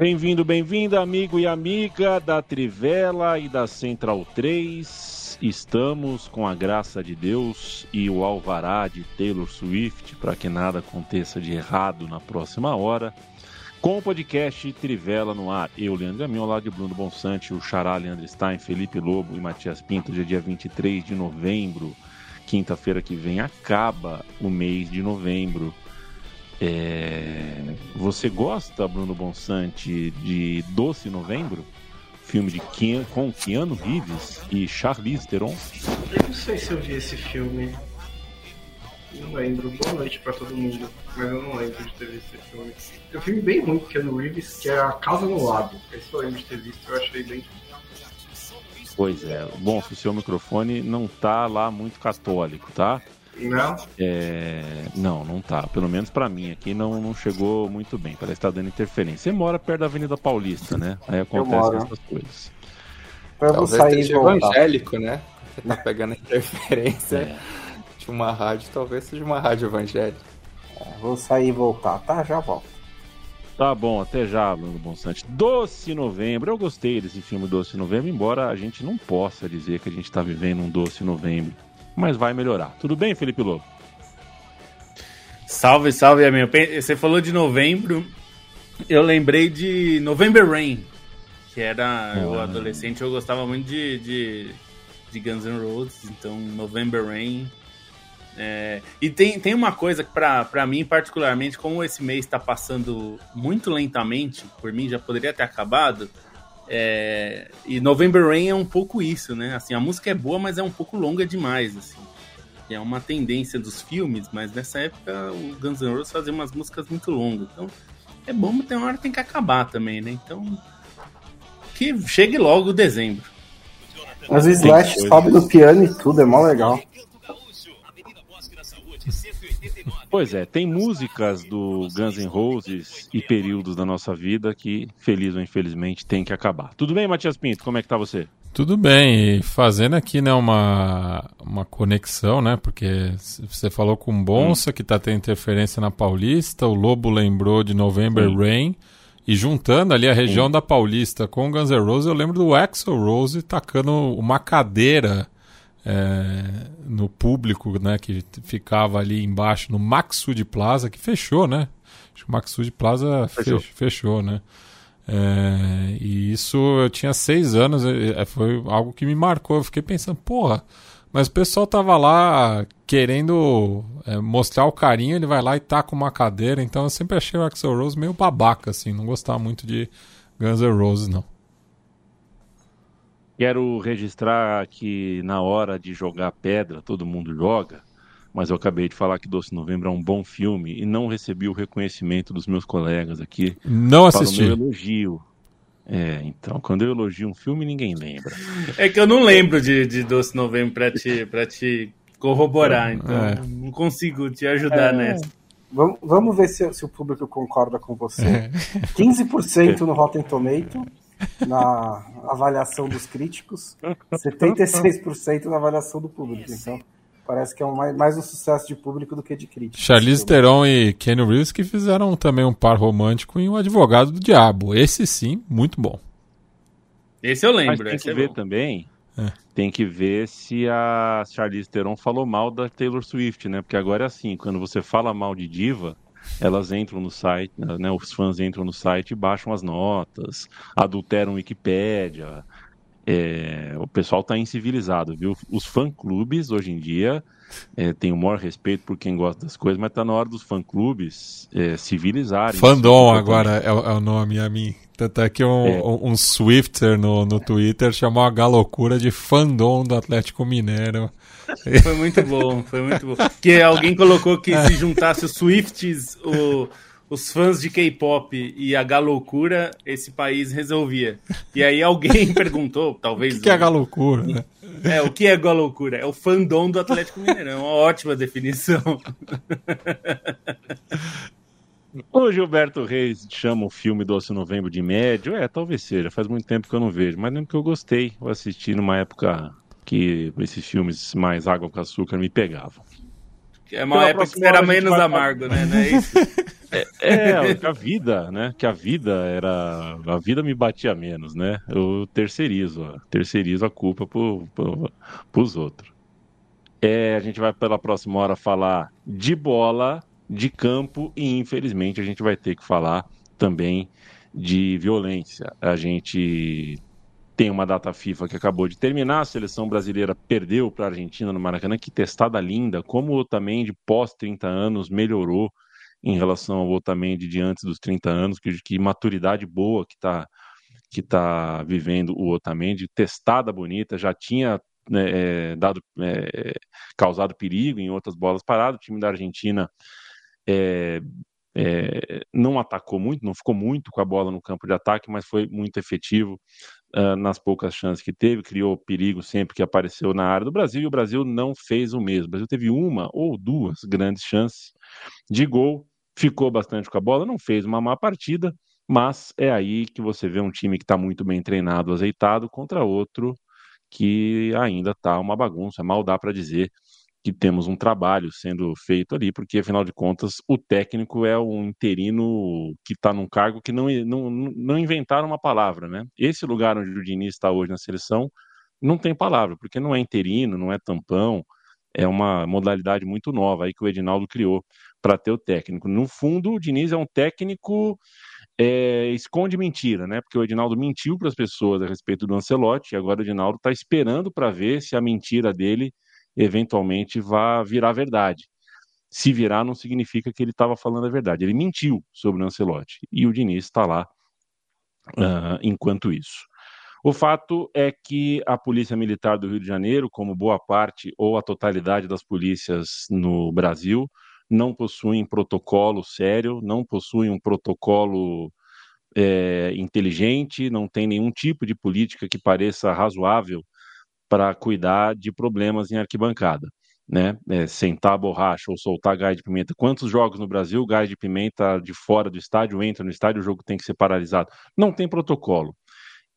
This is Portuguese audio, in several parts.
Bem-vindo, bem-vinda, amigo e amiga da Trivela e da Central 3. Estamos com a graça de Deus e o alvará de Taylor Swift para que nada aconteça de errado na próxima hora. Com o podcast Trivela no ar, eu, Leandro Amin, ao lado de Bruno Bonsante, o Xará Leandro Stein, Felipe Lobo e Matias Pinto, dia, dia 23 de novembro, quinta-feira que vem, acaba o mês de novembro. É... Você gosta, Bruno Bonsante, de Doce Novembro? Filme de Keanu, com Keanu Reeves e Charlize Theron? Eu não sei se eu vi esse filme. Não lembro. Boa noite pra todo mundo. Mas eu não lembro de ter visto esse filme. Tem um filme bem ruim com Keanu Reeves, que é A Casa no Lago. Esse eu lembro de ter visto, eu achei bem Pois é. Bom, se o seu microfone não tá lá muito católico, tá? Não? É... Não, não tá. Pelo menos para mim aqui não, não chegou muito bem. Parece que tá dando interferência. Você mora perto da Avenida Paulista, né? Aí acontecem essas coisas. Eu vou sair seja evangélico, né? Você tá pegando interferência é. de uma rádio, talvez seja uma rádio evangélica. É, vou sair e voltar, tá? Já volto. Tá bom, até já, Bruno Bonsante. Doce Novembro, eu gostei desse filme Doce Novembro, embora a gente não possa dizer que a gente tá vivendo um Doce Novembro mas vai melhorar. Tudo bem, Felipe Lobo? Salve, salve, amigo. Você falou de novembro, eu lembrei de November Rain, que era ah. eu adolescente, eu gostava muito de, de, de Guns N' Roses, então November Rain. É, e tem, tem uma coisa que para mim, particularmente, como esse mês está passando muito lentamente, por mim já poderia ter acabado, é, e November Rain é um pouco isso, né? Assim, a música é boa, mas é um pouco longa demais, assim. É uma tendência dos filmes, mas nessa época o Guns N' Roses fazia umas músicas muito longas. Então, é bom, mas tem uma hora que tem que acabar também, né? Então, que chegue logo dezembro. Mas o Slash sobe no piano e tudo, é mó legal. Pois é, tem músicas do Guns N' Roses e períodos da nossa vida que, feliz ou infelizmente, tem que acabar. Tudo bem, Matias Pinto? Como é que tá você? Tudo bem, e fazendo aqui né, uma, uma conexão, né? Porque você falou com o Bonsa, hum. que tá tendo interferência na Paulista, o Lobo lembrou de November Sim. Rain, e juntando ali a região Sim. da Paulista com o Guns N' Roses, eu lembro do Axel Rose tacando uma cadeira é, no público, né, que ficava ali embaixo no Maxud Plaza, que fechou, né? Acho que o Maxud Plaza fechou, fechou né? É, e isso eu tinha seis anos, é, foi algo que me marcou. Eu fiquei pensando, porra, mas o pessoal tava lá querendo é, mostrar o carinho, ele vai lá e tá com uma cadeira. Então eu sempre achei o Axel Rose meio babaca, assim, não gostava muito de Guns N' Roses, não. Quero registrar que na hora de jogar pedra, todo mundo joga, mas eu acabei de falar que Doce Novembro é um bom filme e não recebi o reconhecimento dos meus colegas aqui. Não assisti. Para o meu elogio. É, então, quando eu elogio um filme, ninguém lembra. É que eu não lembro de, de Doce Novembro para te, pra te corroborar, então é. não consigo te ajudar é. nessa. Vamos, vamos ver se, se, o público concorda com você. É. 15% no Rotten Tomato na avaliação dos críticos, 76% na avaliação do público. Então, parece que é um, mais, um sucesso de público do que de crítica. Charlize Theron e Kenny Reeves que fizeram também um par romântico em O Advogado do Diabo. Esse sim, muito bom. Esse eu lembro. Mas tem que é ver bom. também. É. Tem que ver se a Charlize Theron falou mal da Taylor Swift, né? Porque agora é assim, quando você fala mal de diva, elas entram no site, né, os fãs entram no site e baixam as notas, adulteram Wikipédia. É, o pessoal está incivilizado, viu? Os fã-clubes, hoje em dia, é, tem o maior respeito por quem gosta das coisas, mas está na hora dos fã-clubes é, civilizarem. Fandom agora é, é, o nome a mim. Tanto é que um, é. um, Swifter no, no Twitter chamou a galocura de fandom do Atlético Mineiro. Foi muito bom, foi muito bom. Que alguém colocou que se juntasse os Swifts, o, os fãs de K-pop e a galocura, esse país resolvia. E aí alguém perguntou, talvez. O que, que é a galocura, né? É, o que é galocura? É o fandom do Atlético Mineirão. É uma ótima definição. O Gilberto Reis chama o filme Doce Novembro de médio. É, talvez seja. Faz muito tempo que eu não vejo. Mas lembro que eu gostei. Eu assisti numa época que esses filmes mais água com açúcar me pegavam. É uma época que era menos amargo, né? Não é isso? É, é, a vida, né? Que a vida era. A vida me batia menos, né? Eu terceirizo, terceirizo a culpa pro, pro, pros outros. É, a gente vai pela próxima hora falar de bola, de campo e infelizmente a gente vai ter que falar também de violência. A gente tem uma data FIFA que acabou de terminar, a seleção brasileira perdeu para a Argentina no Maracanã, que testada linda, como o Otamendi pós 30 anos melhorou em relação ao Otamendi de antes dos 30 anos, que, que maturidade boa que está que tá vivendo o Otamendi, testada bonita, já tinha né, é, dado, é, causado perigo em outras bolas paradas, o time da Argentina é, é, não atacou muito, não ficou muito com a bola no campo de ataque, mas foi muito efetivo uh, nas poucas chances que teve, criou perigo sempre que apareceu na área do Brasil, e o Brasil não fez o mesmo. O Brasil teve uma ou duas grandes chances de gol, ficou bastante com a bola, não fez uma má partida, mas é aí que você vê um time que está muito bem treinado, azeitado, contra outro que ainda está uma bagunça. Mal dá para dizer que temos um trabalho sendo feito ali, porque afinal de contas o técnico é um interino que está num cargo que não, não, não inventaram uma palavra, né? Esse lugar onde o Diniz está hoje na seleção não tem palavra, porque não é interino, não é tampão, é uma modalidade muito nova aí que o Edinaldo criou para ter o técnico. No fundo, o Diniz é um técnico é, esconde mentira, né? Porque o Edinaldo mentiu para as pessoas a respeito do Ancelotti e agora o Edinaldo está esperando para ver se a mentira dele eventualmente vá virar verdade. Se virar, não significa que ele estava falando a verdade. Ele mentiu sobre o Ancelotti e o Diniz está lá uh, enquanto isso. O fato é que a Polícia Militar do Rio de Janeiro, como boa parte ou a totalidade das polícias no Brasil, não possuem protocolo sério, não possuem um protocolo é, inteligente, não tem nenhum tipo de política que pareça razoável para cuidar de problemas em arquibancada. Né? É, sentar a borracha ou soltar gás de pimenta. Quantos jogos no Brasil, gás de pimenta de fora do estádio entra no estádio, o jogo tem que ser paralisado? Não tem protocolo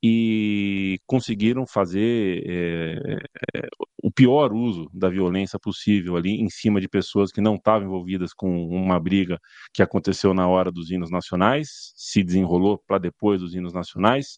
e conseguiram fazer é, é, o pior uso da violência possível ali em cima de pessoas que não estavam envolvidas com uma briga que aconteceu na hora dos hinos nacionais, se desenrolou para depois dos hinos nacionais.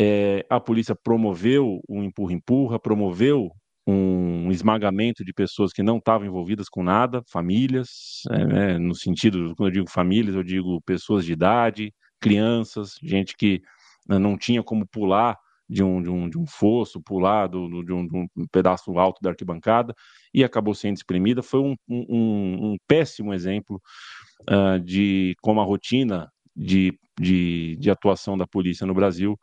É, a polícia promoveu um empurra-empurra, promoveu um esmagamento de pessoas que não estavam envolvidas com nada, famílias, é, né, no sentido, quando eu digo famílias, eu digo pessoas de idade, crianças, gente que né, não tinha como pular de um, de um, de um fosso, pular do, de, um, de, um, pedaço alto da arquibancada e acabou sendo exprimida. Foi um, um, um péssimo exemplo uh, de como a rotina de, de, de, atuação da polícia no Brasil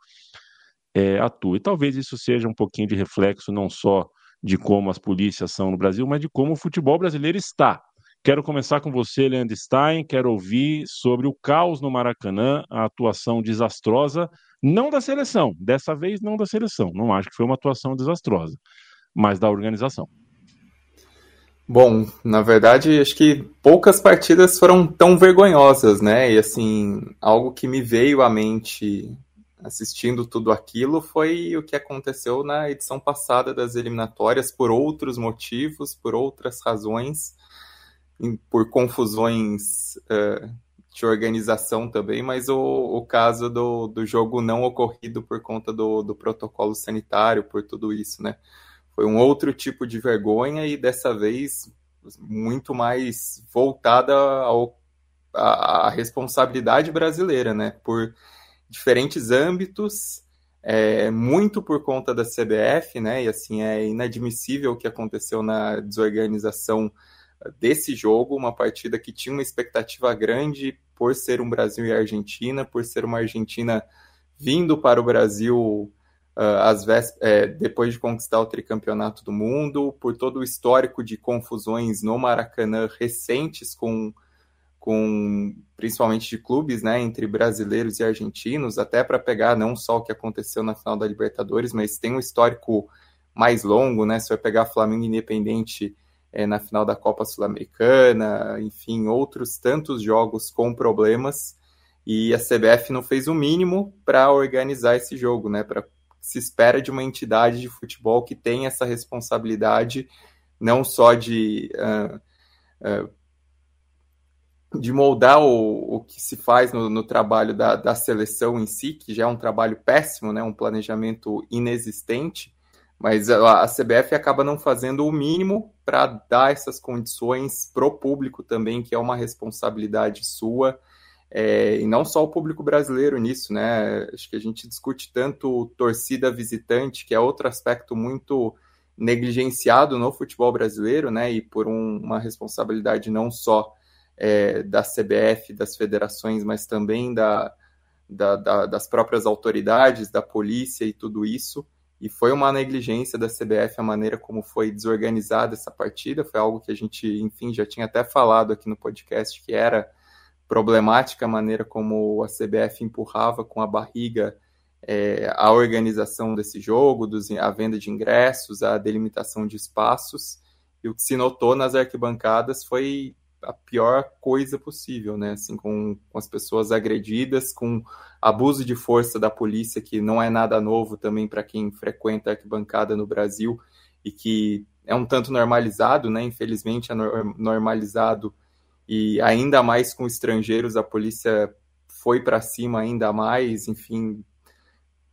é, atua. E talvez isso seja um pouquinho de reflexo não só de como as polícias são no Brasil, mas de como o futebol brasileiro está. Quero começar com você, Leandro Stein. Quero ouvir sobre o caos no Maracanã, a atuação desastrosa não da seleção, dessa vez não da seleção. Não acho que foi uma atuação desastrosa, mas da organização. Bom, na verdade, acho que poucas partidas foram tão vergonhosas, né? E assim, algo que me veio à mente assistindo tudo aquilo foi o que aconteceu na edição passada das eliminatórias por outros motivos, por outras razões, por confusões uh, de organização também, mas o, o caso do, do jogo não ocorrido por conta do, do protocolo sanitário, por tudo isso, né? Foi um outro tipo de vergonha e dessa vez muito mais voltada ao, à, responsabilidade brasileira, né? Por diferentes âmbitos, é, muito por conta da CBF, né? E assim, é inadmissível o que aconteceu na desorganização desse jogo, uma partida que tinha uma expectativa grande por ser um Brasil e Argentina, por ser uma Argentina vindo para o Brasil uh, é, depois de conquistar o tricampeonato do mundo, por todo o histórico de confusões no Maracanã recentes com, com principalmente de clubes, né, entre brasileiros e argentinos, até para pegar não só o que aconteceu na final da Libertadores, mas tem um histórico mais longo, né? Se vai pegar Flamengo Independente é, na final da Copa Sul-Americana, enfim, outros tantos jogos com problemas. E a CBF não fez o mínimo para organizar esse jogo, né? Para se espera de uma entidade de futebol que tem essa responsabilidade não só de uh, uh, de moldar o, o que se faz no, no trabalho da, da, seleção em si, que já é um trabalho péssimo, né, um planejamento inexistente, mas a, a CBF acaba não fazendo o mínimo para dar essas condições pro público também, que é uma responsabilidade sua, é, e não só o público brasileiro nisso, né? Acho que a gente discute tanto torcida visitante, que é outro aspecto muito negligenciado no futebol brasileiro, né? E por um, uma responsabilidade não só é, da CBF, das federações, mas também da, da, da, das próprias autoridades, da polícia e tudo isso. E foi uma negligência da CBF a maneira como foi desorganizada essa partida. Foi algo que a gente, enfim, já tinha até falado aqui no podcast que era problemática a maneira como a CBF empurrava com a barriga é, a organização desse jogo, dos, a venda de ingressos, a delimitação de espaços. E o que se notou nas arquibancadas foi a pior coisa possível, né? Assim, com, com, as pessoas agredidas, com abuso de força da polícia, que não é nada novo também para quem frequenta a arquibancada no Brasil e que é um tanto normalizado, né? Infelizmente é normalizado e ainda mais com estrangeiros, a polícia foi para cima ainda mais, enfim,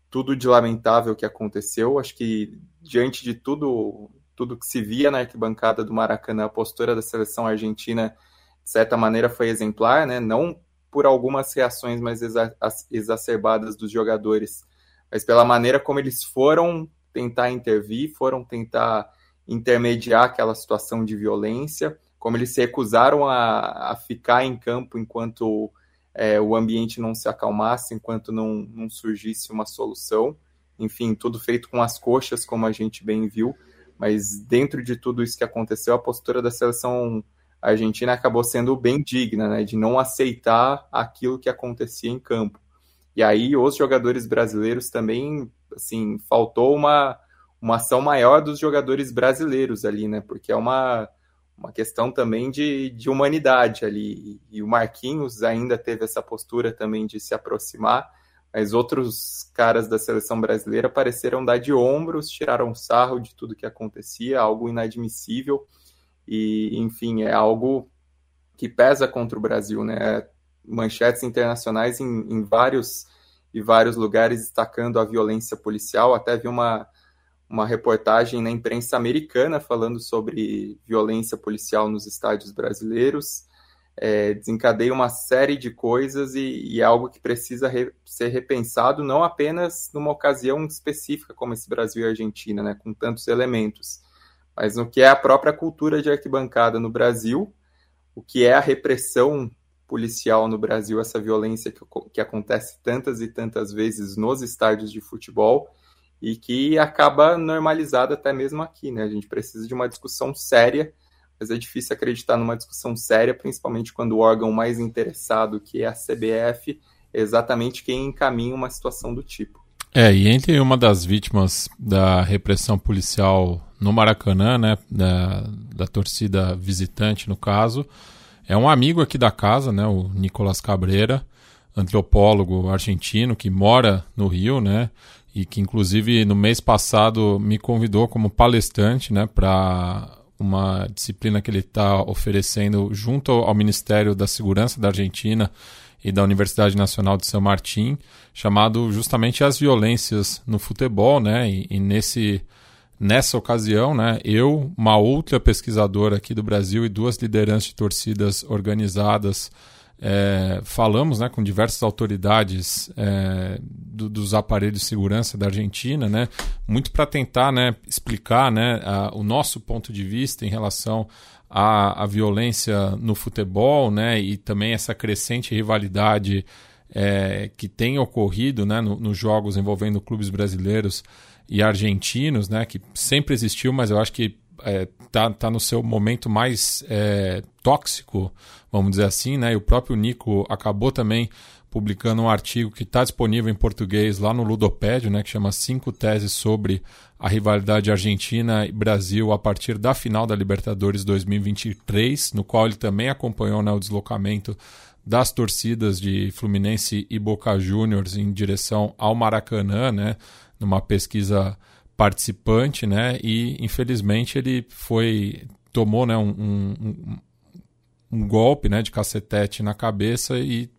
tudo de lamentável que aconteceu. Acho que diante de tudo tudo que se via na arquibancada do Maracanã, a postura da seleção argentina, de certa maneira, foi exemplar, né? Não por algumas reações mais exa exacerbadas dos jogadores, mas pela maneira como eles foram tentar intervir, foram tentar intermediar aquela situação de violência, como eles se recusaram a, a ficar em campo enquanto é, o ambiente não se acalmasse, enquanto não, não surgisse uma solução. Enfim, tudo feito com as coxas, como a gente bem viu. Mas dentro de tudo isso que aconteceu, a postura da seleção argentina acabou sendo bem digna, né, de não aceitar aquilo que acontecia em campo. E aí os jogadores brasileiros também, assim, faltou uma, uma ação maior dos jogadores brasileiros ali, né, porque é uma, uma questão também de, de humanidade ali. E o Marquinhos ainda teve essa postura também de se aproximar mas outros caras da seleção brasileira pareceram dar de ombros, tiraram sarro de tudo que acontecia, algo inadmissível. E, enfim, é algo que pesa contra o Brasil, né? Manchetes internacionais em, em vários e vários lugares destacando a violência policial. Até vi uma, uma reportagem na imprensa americana falando sobre violência policial nos estádios brasileiros. É, desencadeia uma série de coisas e, e é algo que precisa re, ser repensado não apenas numa ocasião específica como esse Brasil e Argentina, né, com tantos elementos, mas no que é a própria cultura de arquibancada no Brasil, o que é a repressão policial no Brasil, essa violência que, que acontece tantas e tantas vezes nos estádios de futebol e que acaba normalizada até mesmo aqui, né? A gente precisa de uma discussão séria mas é difícil acreditar numa discussão séria, principalmente quando o órgão mais interessado, que é a CBF, é exatamente quem encaminha uma situação do tipo. É, e entre uma das vítimas da repressão policial no Maracanã, né, da, da torcida visitante no caso, é um amigo aqui da casa, né, o Nicolas Cabreira, antropólogo argentino que mora no Rio, né, e que inclusive no mês passado me convidou como palestrante, né, para uma disciplina que ele está oferecendo junto ao Ministério da Segurança da Argentina e da Universidade Nacional de São Martim, chamado justamente As Violências no Futebol, né? E, e, nesse, nessa ocasião, né, eu, uma outra pesquisadora aqui do Brasil e duas lideranças de torcidas organizadas é, falamos né, com diversas autoridades é, do, dos aparelhos de segurança da Argentina, né, muito para tentar né, explicar né, a, o nosso ponto de vista em relação a, a violência no futebol, né, e também essa crescente rivalidade é, que tem ocorrido né, no, nos jogos envolvendo clubes brasileiros e argentinos, né, que sempre existiu, mas eu acho que é, tá, tá no seu momento mais é, tóxico, vamos dizer assim, né? E o próprio Nico acabou também publicando um artigo que está disponível em português lá no Ludopédio, né, que chama Cinco Teses sobre a rivalidade Argentina e Brasil a partir da final da Libertadores 2023, no qual ele também acompanhou né, o deslocamento das torcidas de Fluminense e Boca Juniors em direção ao Maracanã, né, numa pesquisa participante, né, e infelizmente ele foi tomou né, um, um, um golpe né, de cacetete na cabeça e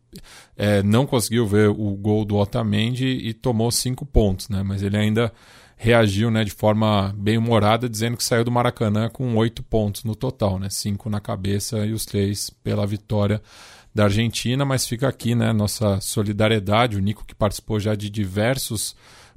é, não conseguiu ver o gol do Otamendi e tomou cinco pontos, né? Mas ele ainda reagiu né, de forma bem humorada, dizendo que saiu do Maracanã com oito pontos no total, né? Cinco na cabeça e os três pela vitória da Argentina, mas fica aqui né, nossa solidariedade, o Nico que participou já de diversos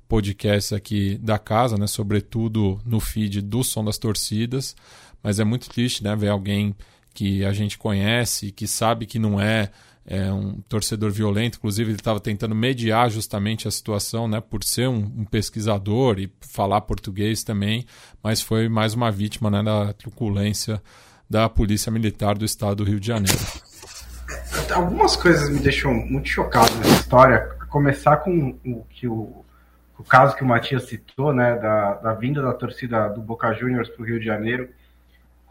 podcasts aqui da casa, né, sobretudo no feed do Som das Torcidas, mas é muito triste né, ver alguém que a gente conhece, que sabe que não é é um torcedor violento, inclusive ele estava tentando mediar justamente a situação, né, por ser um, um, pesquisador e falar português também, mas foi mais uma vítima né, da truculência da Polícia Militar do Estado do Rio de Janeiro. Algumas coisas me deixam muito chocado nessa história, começar com o que o, o caso que o Matias citou, né, da, da vinda da torcida do Boca Juniors para o Rio de Janeiro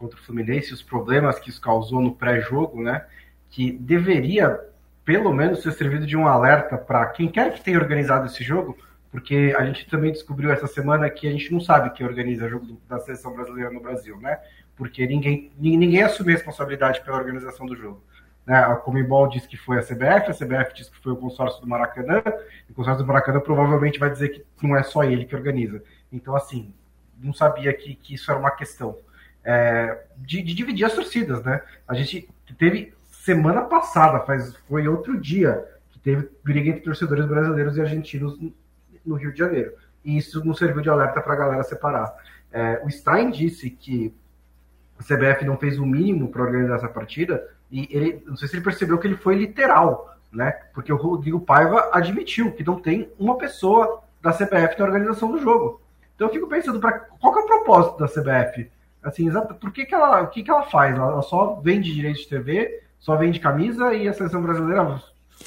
contra o Fluminense, os problemas que isso causou no pré-jogo, né, que deveria, pelo menos, ter servido de um alerta para quem quer que tenha organizado esse jogo, porque a gente também descobriu essa semana que a gente não sabe quem organiza jogo da seleção brasileira no Brasil, né? Porque ninguém, ninguém assume responsabilidade pela organização do jogo. Né? A Comembol disse que foi a CBF, a CBF disse que foi o consórcio do Maracanã, e o consórcio do Maracanã provavelmente vai dizer que não é só ele que organiza. Então, assim, não sabia que, que isso era uma questão. É, de, de, dividir as torcidas, né? A gente teve semana passada, faz, foi outro dia, que teve briga entre torcedores brasileiros e argentinos no Rio de Janeiro. E isso não serviu de alerta para a galera separar. É, o Stein disse que a CBF não fez o mínimo para organizar essa partida, e ele, não sei se ele percebeu que ele foi literal, né? Porque o Rodrigo Paiva admitiu que não tem uma pessoa da CBF na organização do jogo. Então eu fico pensando, para qual é o propósito da CBF? Assim, exato, por que, que ela, o que, que ela faz? Ela só vende direitos de TV, só vende camisa e a seleção brasileira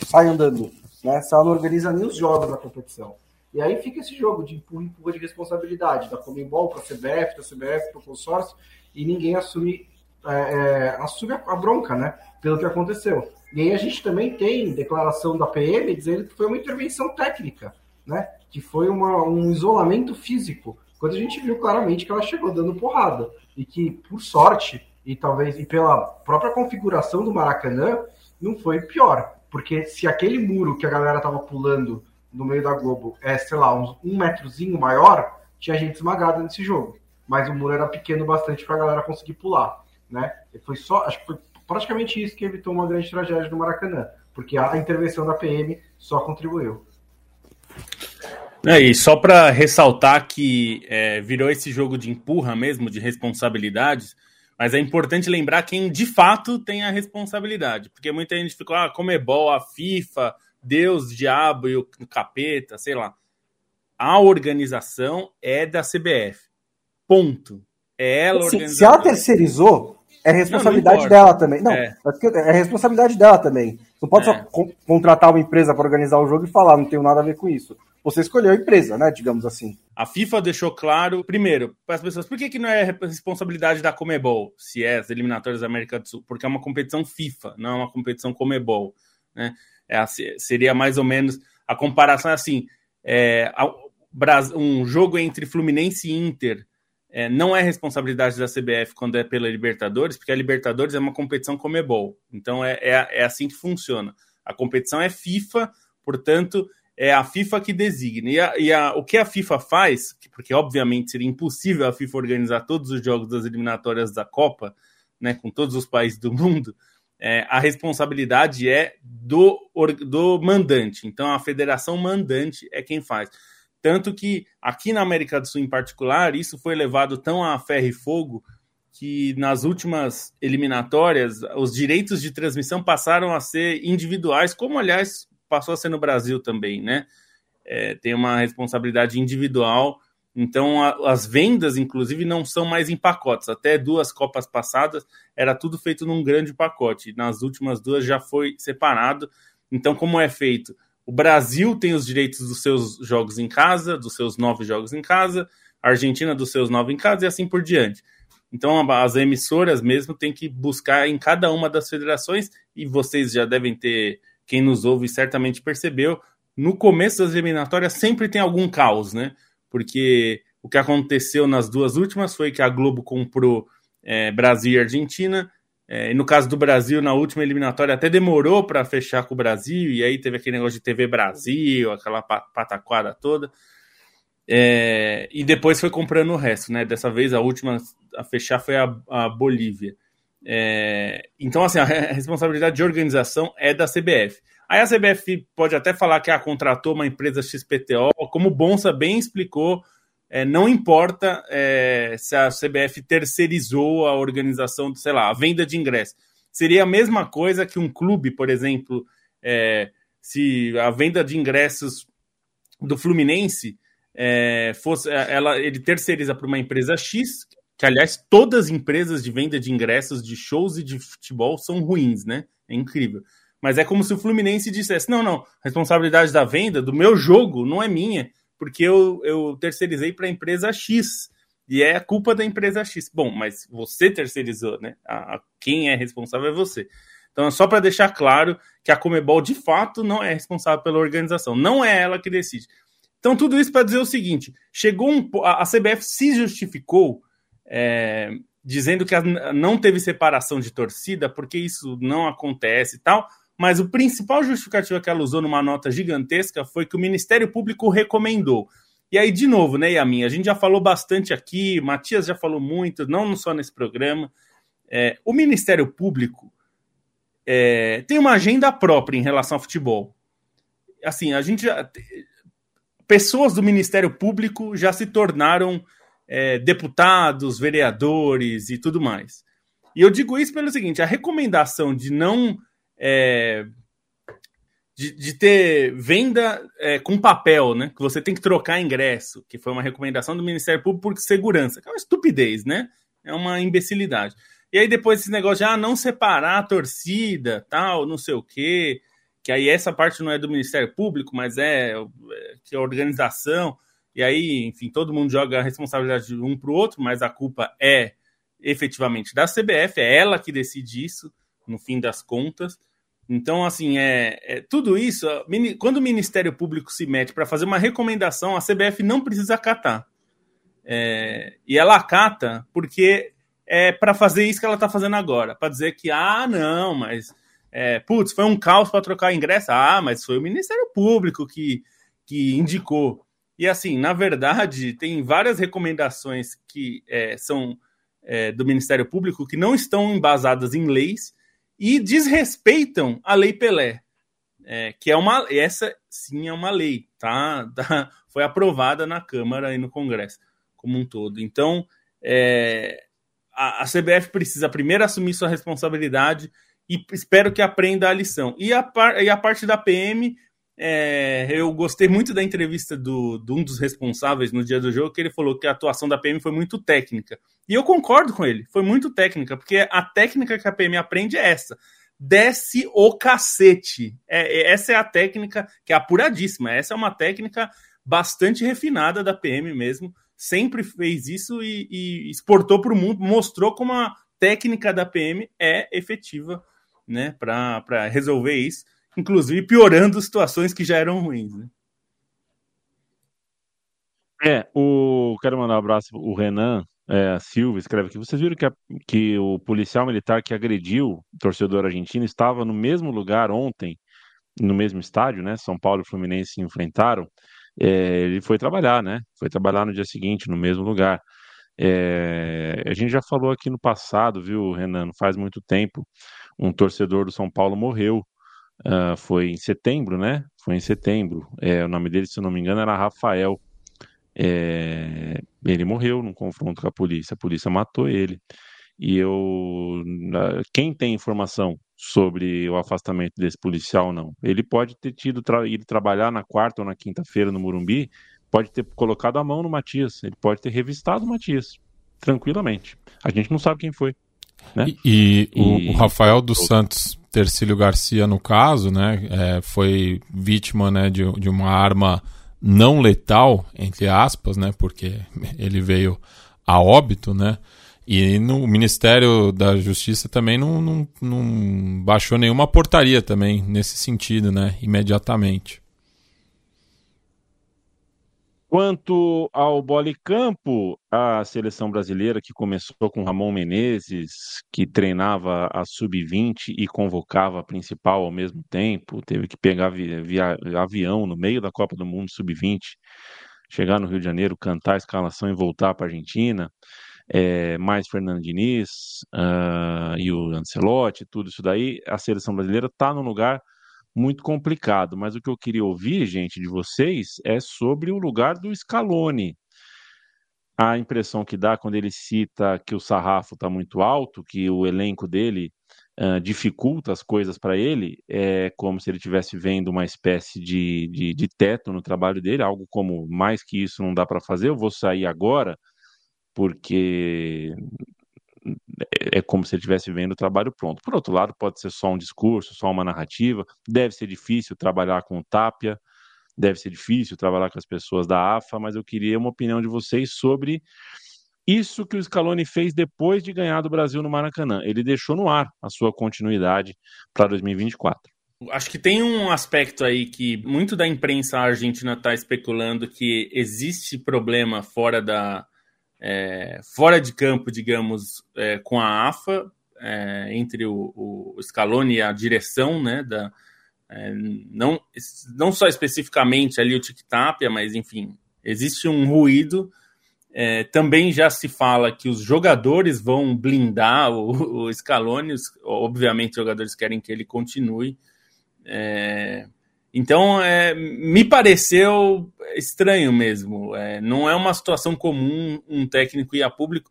sai andando. Né? Se ela não organiza nem os jogos da competição. E aí fica esse jogo de empurra, empurra de responsabilidade da Comembol para a CBF, da CBF para o consórcio, e ninguém assume, é, é, assume a, bronca, né? Pelo que aconteceu. E aí a gente também tem declaração da PM dizendo que foi uma intervenção técnica, né? Que foi uma, um isolamento físico. Quando a gente viu claramente que ela chegou dando porrada. E que, por sorte, e talvez e pela própria configuração do Maracanã, não foi pior. Porque se aquele muro que a galera tava pulando no meio da Globo é, sei lá, um, um metrozinho maior, tinha gente esmagada nesse jogo. Mas o muro era pequeno bastante para a galera conseguir pular. Né? E foi só, acho que foi praticamente isso que evitou uma grande tragédia no Maracanã. Porque a intervenção da PM só contribuiu. É, e só para ressaltar que é, virou esse jogo de empurra mesmo, de responsabilidades, mas é importante lembrar quem de fato tem a responsabilidade, porque muita gente ficou, ah, Comebol, a FIFA, Deus, diabo e o capeta, sei lá. A organização é da CBF. Ponto. É ela se, se ela terceirizou, é responsabilidade não, não dela também. Não, é. é. responsabilidade dela também. Não pode é. só contratar uma empresa para organizar o jogo e falar, não tenho nada a ver com isso você escolheu a empresa, né? Digamos assim. A FIFA deixou claro, primeiro, para as pessoas, por que, que não é responsabilidade da Comebol, se é as eliminatórias da América do Sul? Porque é uma competição FIFA, não é uma competição Comebol. Né? É, seria mais ou menos a comparação é assim: é, um jogo entre Fluminense e Inter é, não é responsabilidade da CBF quando é pela Libertadores, porque a Libertadores é uma competição Comebol. Então é, é, é assim que funciona. A competição é FIFA, portanto, é a FIFA que designa. E, a, e a, o que a FIFA faz, porque obviamente seria impossível a FIFA organizar todos os jogos das eliminatórias da Copa, né, com todos os países do mundo, é, a responsabilidade é do, do mandante. Então a federação mandante é quem faz. Tanto que aqui na América do Sul, em particular, isso foi levado tão a ferro e fogo que nas últimas eliminatórias os direitos de transmissão passaram a ser individuais, como aliás passou a ser no Brasil também, né? É, tem uma responsabilidade individual. Então, a, as vendas, inclusive, não são mais em pacotes. Até duas Copas passadas era tudo feito num grande pacote. Nas últimas duas já foi separado. Então, como é feito? O Brasil tem os direitos dos seus jogos em casa, dos seus nove jogos em casa, a Argentina dos seus nove em casa e assim por diante. Então, as emissoras mesmo têm que buscar em cada uma das federações, e vocês já devem ter, quem nos ouve certamente percebeu, no começo das eliminatórias sempre tem algum caos, né? Porque o que aconteceu nas duas últimas foi que a Globo comprou é, Brasil e Argentina, é, e no caso do Brasil, na última eliminatória, até demorou para fechar com o Brasil, e aí teve aquele negócio de TV Brasil, aquela pataquada toda. É, e depois foi comprando o resto, né? Dessa vez a última a fechar foi a, a Bolívia. É, então, assim, a responsabilidade de organização é da CBF. Aí a CBF pode até falar que a contratou uma empresa XPTO, como o Bonsa bem explicou, é, não importa é, se a CBF terceirizou a organização, sei lá, a venda de ingressos. Seria a mesma coisa que um clube, por exemplo, é, se a venda de ingressos do Fluminense é, fosse, ela, ele terceiriza para uma empresa X, que aliás todas as empresas de venda de ingressos de shows e de futebol são ruins, né? É incrível. Mas é como se o Fluminense dissesse: não, não, a responsabilidade da venda do meu jogo não é minha, porque eu, eu terceirizei para a empresa X. E é a culpa da empresa X. Bom, mas você terceirizou, né? A, a quem é responsável é você. Então, é só para deixar claro que a Comebol, de fato, não é responsável pela organização. Não é ela que decide. Então, tudo isso para dizer o seguinte: chegou um. A, a CBF se justificou é, dizendo que não teve separação de torcida, porque isso não acontece e tal. Mas o principal justificativo que ela usou numa nota gigantesca foi que o Ministério Público recomendou. E aí, de novo, né, Yamin? A gente já falou bastante aqui, Matias já falou muito, não só nesse programa. É, o Ministério Público é, tem uma agenda própria em relação ao futebol. Assim, a gente já. Pessoas do Ministério Público já se tornaram é, deputados, vereadores e tudo mais. E eu digo isso pelo seguinte: a recomendação de não. É, de, de, ter venda é, com papel, né? Que você tem que trocar ingresso, que foi uma recomendação do Ministério Público por segurança, que é uma estupidez, né? É uma imbecilidade. E aí depois esse negócio de ah, não separar a torcida, tal, não sei o quê, que aí essa parte não é do Ministério Público, mas é, é que a organização. E aí, enfim, todo mundo joga a responsabilidade de um para o outro, mas a culpa é efetivamente da CBF, é ela que decide isso, no fim das contas. Então, assim, é, é tudo isso. Quando o Ministério Público se mete para fazer uma recomendação, a CBF não precisa acatar. É, e ela acata porque é para fazer isso que ela está fazendo agora, para dizer que, ah, não, mas, é, putz, foi um caos para trocar ingresso. Ah, mas foi o Ministério Público que, que indicou. E assim, na verdade, tem várias recomendações que é, são é, do Ministério Público que não estão embasadas em leis e desrespeitam a Lei Pelé, é, que é uma essa sim é uma lei, tá? tá? Foi aprovada na Câmara e no Congresso como um todo. Então, é, a, a CBF precisa primeiro assumir sua responsabilidade e espero que aprenda a lição. E a, par, e a parte da PM é, eu gostei muito da entrevista do, de um dos responsáveis no dia do jogo, que ele falou que a atuação da PM foi muito técnica. E eu concordo com ele, foi muito técnica, porque a técnica que a PM aprende é essa. Desce o cacete. É, é essa é a técnica que é apuradíssima. Essa é uma técnica bastante refinada da PM mesmo. Sempre fez isso e, e exportou para o mundo, mostrou como a técnica da PM é efetiva né, para resolver isso inclusive piorando situações que já eram ruins. Né? É, o quero mandar um abraço o Renan é, Silva escreve aqui. Vocês viram que, a, que o policial militar que agrediu o torcedor argentino estava no mesmo lugar ontem, no mesmo estádio, né? São Paulo e Fluminense se enfrentaram. É, ele foi trabalhar, né? Foi trabalhar no dia seguinte, no mesmo lugar. É, a gente já falou aqui no passado, viu, Renan? Não faz muito tempo, um torcedor do São Paulo morreu Uh, foi em setembro, né? Foi em setembro. É, o nome dele, se eu não me engano, era Rafael. É, ele morreu num confronto com a polícia. A polícia matou ele. E eu. Quem tem informação sobre o afastamento desse policial, não? Ele pode ter tido tra ido trabalhar na quarta ou na quinta-feira no Murumbi, pode ter colocado a mão no Matias, ele pode ter revistado o Matias, tranquilamente. A gente não sabe quem foi. Né? E, e, o, o, Rafael dos Santos Tercílio Garcia, no caso, né, é, foi vítima né, de, de uma arma não letal, entre aspas, né, porque ele veio a óbito, né, e no Ministério da Justiça também não, não, não baixou nenhuma portaria também nesse sentido, né, imediatamente. Quanto ao Bolicampo, a seleção brasileira que começou com Ramon Menezes, que treinava a sub-20 e convocava a principal ao mesmo tempo, teve que pegar via, via avião no meio da Copa do Mundo sub-20, chegar no Rio de Janeiro, cantar a escalação e voltar para a Argentina. É, mais Fernando Diniz uh, e o Ancelotti, tudo isso daí, a seleção brasileira está no lugar muito complicado. Mas o que eu queria ouvir, gente, de vocês é sobre o lugar do Scaloni. A impressão que dá quando ele cita que o sarrafo está muito alto, que o elenco dele uh, dificulta as coisas para ele, é como se ele estivesse vendo uma espécie de, de, de teto no trabalho dele, algo como mais que isso não dá para fazer, eu vou sair agora porque é como se ele estivesse vendo o trabalho pronto. Por outro lado, pode ser só um discurso, só uma narrativa. Deve ser difícil trabalhar com o Tapia, deve ser difícil trabalhar com as pessoas da AFA, mas eu queria uma opinião de vocês sobre isso que o Scaloni fez depois de ganhar do Brasil no Maracanã. Ele deixou no ar a sua continuidade para 2024. Acho que tem um aspecto aí que muito da imprensa argentina está especulando que existe problema fora da, é, fora de campo, digamos, é, com a AFA, é, entre o, o, Scaloni e a direção, né, da, é, não, não só especificamente ali o Tic-Tapia, mas enfim, existe um ruído. É, também já se fala que os jogadores vão blindar o, o Scaloni, obviamente os jogadores querem que ele continue. É, então, é, me pareceu estranho mesmo. É, não é uma situação comum um técnico ir a público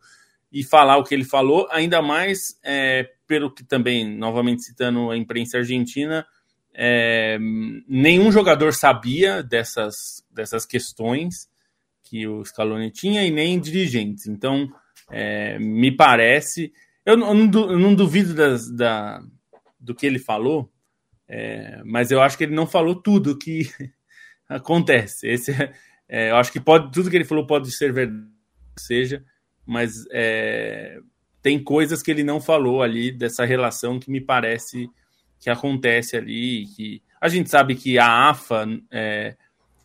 e falar o que ele falou, ainda mais é, pelo que também, novamente citando a imprensa argentina, é, nenhum jogador sabia dessas, dessas questões que o Scaloni tinha e nem dirigentes. Então, é, me parece. Eu não, eu não duvido das, da, do que ele falou, é, mas eu acho que ele não falou tudo que acontece. Esse, é, é, eu acho que pode, tudo que ele falou pode ser verdade, seja, mas é, tem coisas que ele não falou ali dessa relação que me parece que acontece ali. Que a gente sabe que a AFA, é,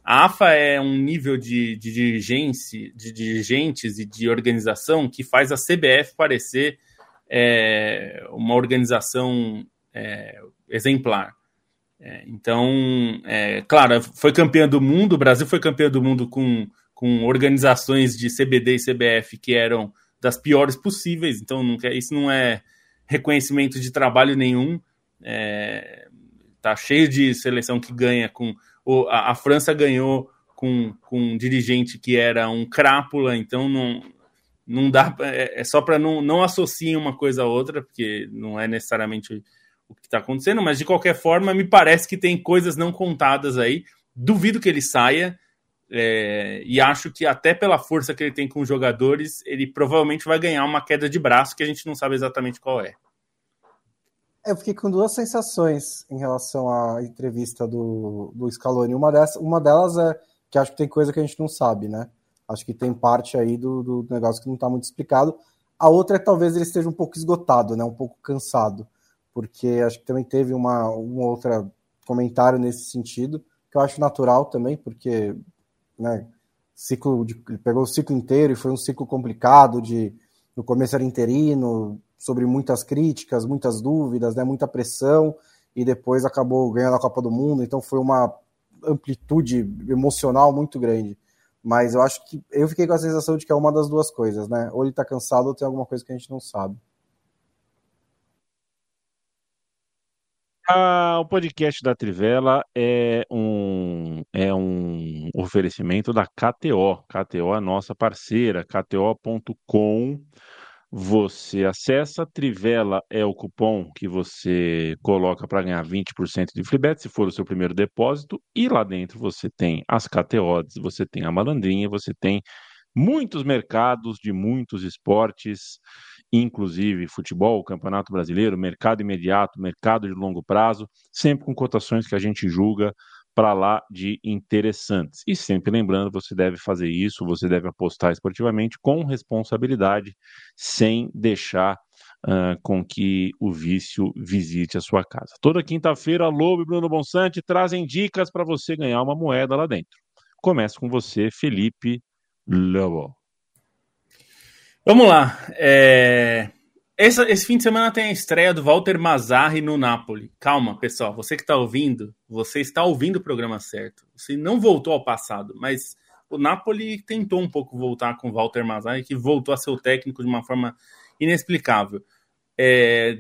a AFA é um nível de, de dirigência, de dirigentes e de organização que faz a CBF parecer é, uma organização é, exemplar. É, então, é, claro, foi campeã do mundo, o Brasil foi campeão do mundo com, com organizações de CBD e CBF que eram das piores possíveis, então não, isso não é reconhecimento de trabalho nenhum. É, tá cheio de seleção que ganha com. a, a, França ganhou com, com um dirigente que era um crápula, então não, não dá. É, é só para não, não associem uma coisa a outra, porque não é necessariamente o que está acontecendo, mas de qualquer forma, me parece que tem coisas não contadas aí. Duvido que ele saia. É, e acho que até pela força que ele tem com os jogadores, ele provavelmente vai ganhar uma queda de braço que a gente não sabe exatamente qual é. Eu fiquei com duas sensações em relação à entrevista do, do Scaloni. Uma, dessa, uma delas é que acho que tem coisa que a gente não sabe, né? Acho que tem parte aí do, do negócio que não está muito explicado. A outra é talvez ele esteja um pouco esgotado, né? Um pouco cansado porque acho que também teve uma, um outro comentário nesse sentido, que eu acho natural também, porque né, ciclo de, ele pegou o ciclo inteiro e foi um ciclo complicado de no começo era interino, sobre muitas críticas, muitas dúvidas, né, muita pressão, e depois acabou ganhando a Copa do Mundo, então foi uma amplitude emocional muito grande. Mas eu acho que eu fiquei com a sensação de que é uma das duas coisas, né? Ou ele tá cansado ou tem alguma coisa que a gente não sabe. Ah, o podcast da Trivela é um, é um oferecimento da KTO. KTO é nossa parceira, kto.com. você acessa. Trivela é o cupom que você coloca para ganhar 20% de free bet, se for o seu primeiro depósito. E lá dentro você tem as KTOs, você tem a malandrinha, você tem muitos mercados de muitos esportes, inclusive futebol, campeonato brasileiro, mercado imediato, mercado de longo prazo, sempre com cotações que a gente julga para lá de interessantes. E sempre lembrando, você deve fazer isso, você deve apostar esportivamente com responsabilidade, sem deixar uh, com que o vício visite a sua casa. Toda quinta-feira, Lobo e Bruno Bonsante trazem dicas para você ganhar uma moeda lá dentro. Começa com você, Felipe Lobo. Vamos lá. É... Esse, esse, fim de semana tem a estreia do Walter Mazzarri no Napoli. Calma, pessoal. Você que está ouvindo, você está ouvindo o programa certo. Você não voltou ao passado, mas o Napoli tentou um pouco voltar com o Walter Mazzarri, que voltou a ser o técnico de uma forma inexplicável. É,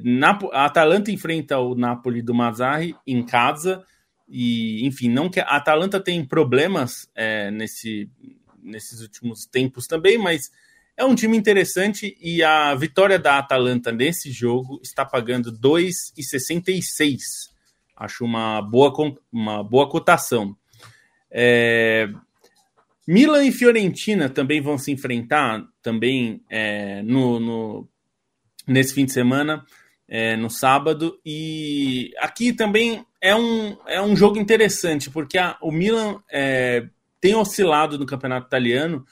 a Atalanta enfrenta o Napoli do Mazzarri em casa e, enfim, não que a Atalanta tem problemas é, nesse, nesses últimos tempos também, mas é um time interessante e a vitória da Atalanta nesse jogo está pagando 2,66. Acho uma boa, uma boa cotação. É... Milan e Fiorentina também vão se enfrentar também é, no, no, nesse fim de semana, é, no sábado. E aqui também é um, é um jogo interessante, porque a, o Milan é, tem oscilado no campeonato italiano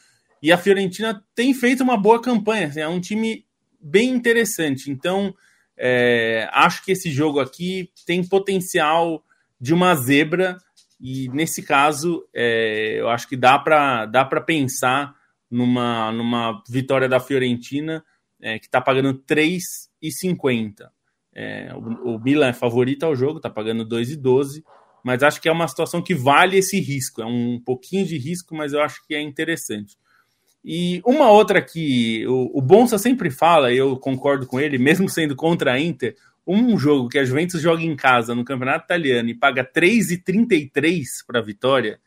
e a Fiorentina tem feito uma boa campanha, assim, é um time bem interessante. Então, é, acho que esse jogo aqui tem potencial de uma zebra, e nesse caso, é, eu acho que dá para dá pensar numa, numa vitória da Fiorentina, é, que está pagando 3,50. É, o, o Milan é favorito ao jogo, está pagando 2,12, mas acho que é uma situação que vale esse risco. É um pouquinho de risco, mas eu acho que é interessante. E uma outra que o, o Bonsa sempre fala, e eu concordo com ele, mesmo sendo contra a Inter, um jogo que a Juventus joga em casa no Campeonato Italiano e paga 3,33 para a vitória,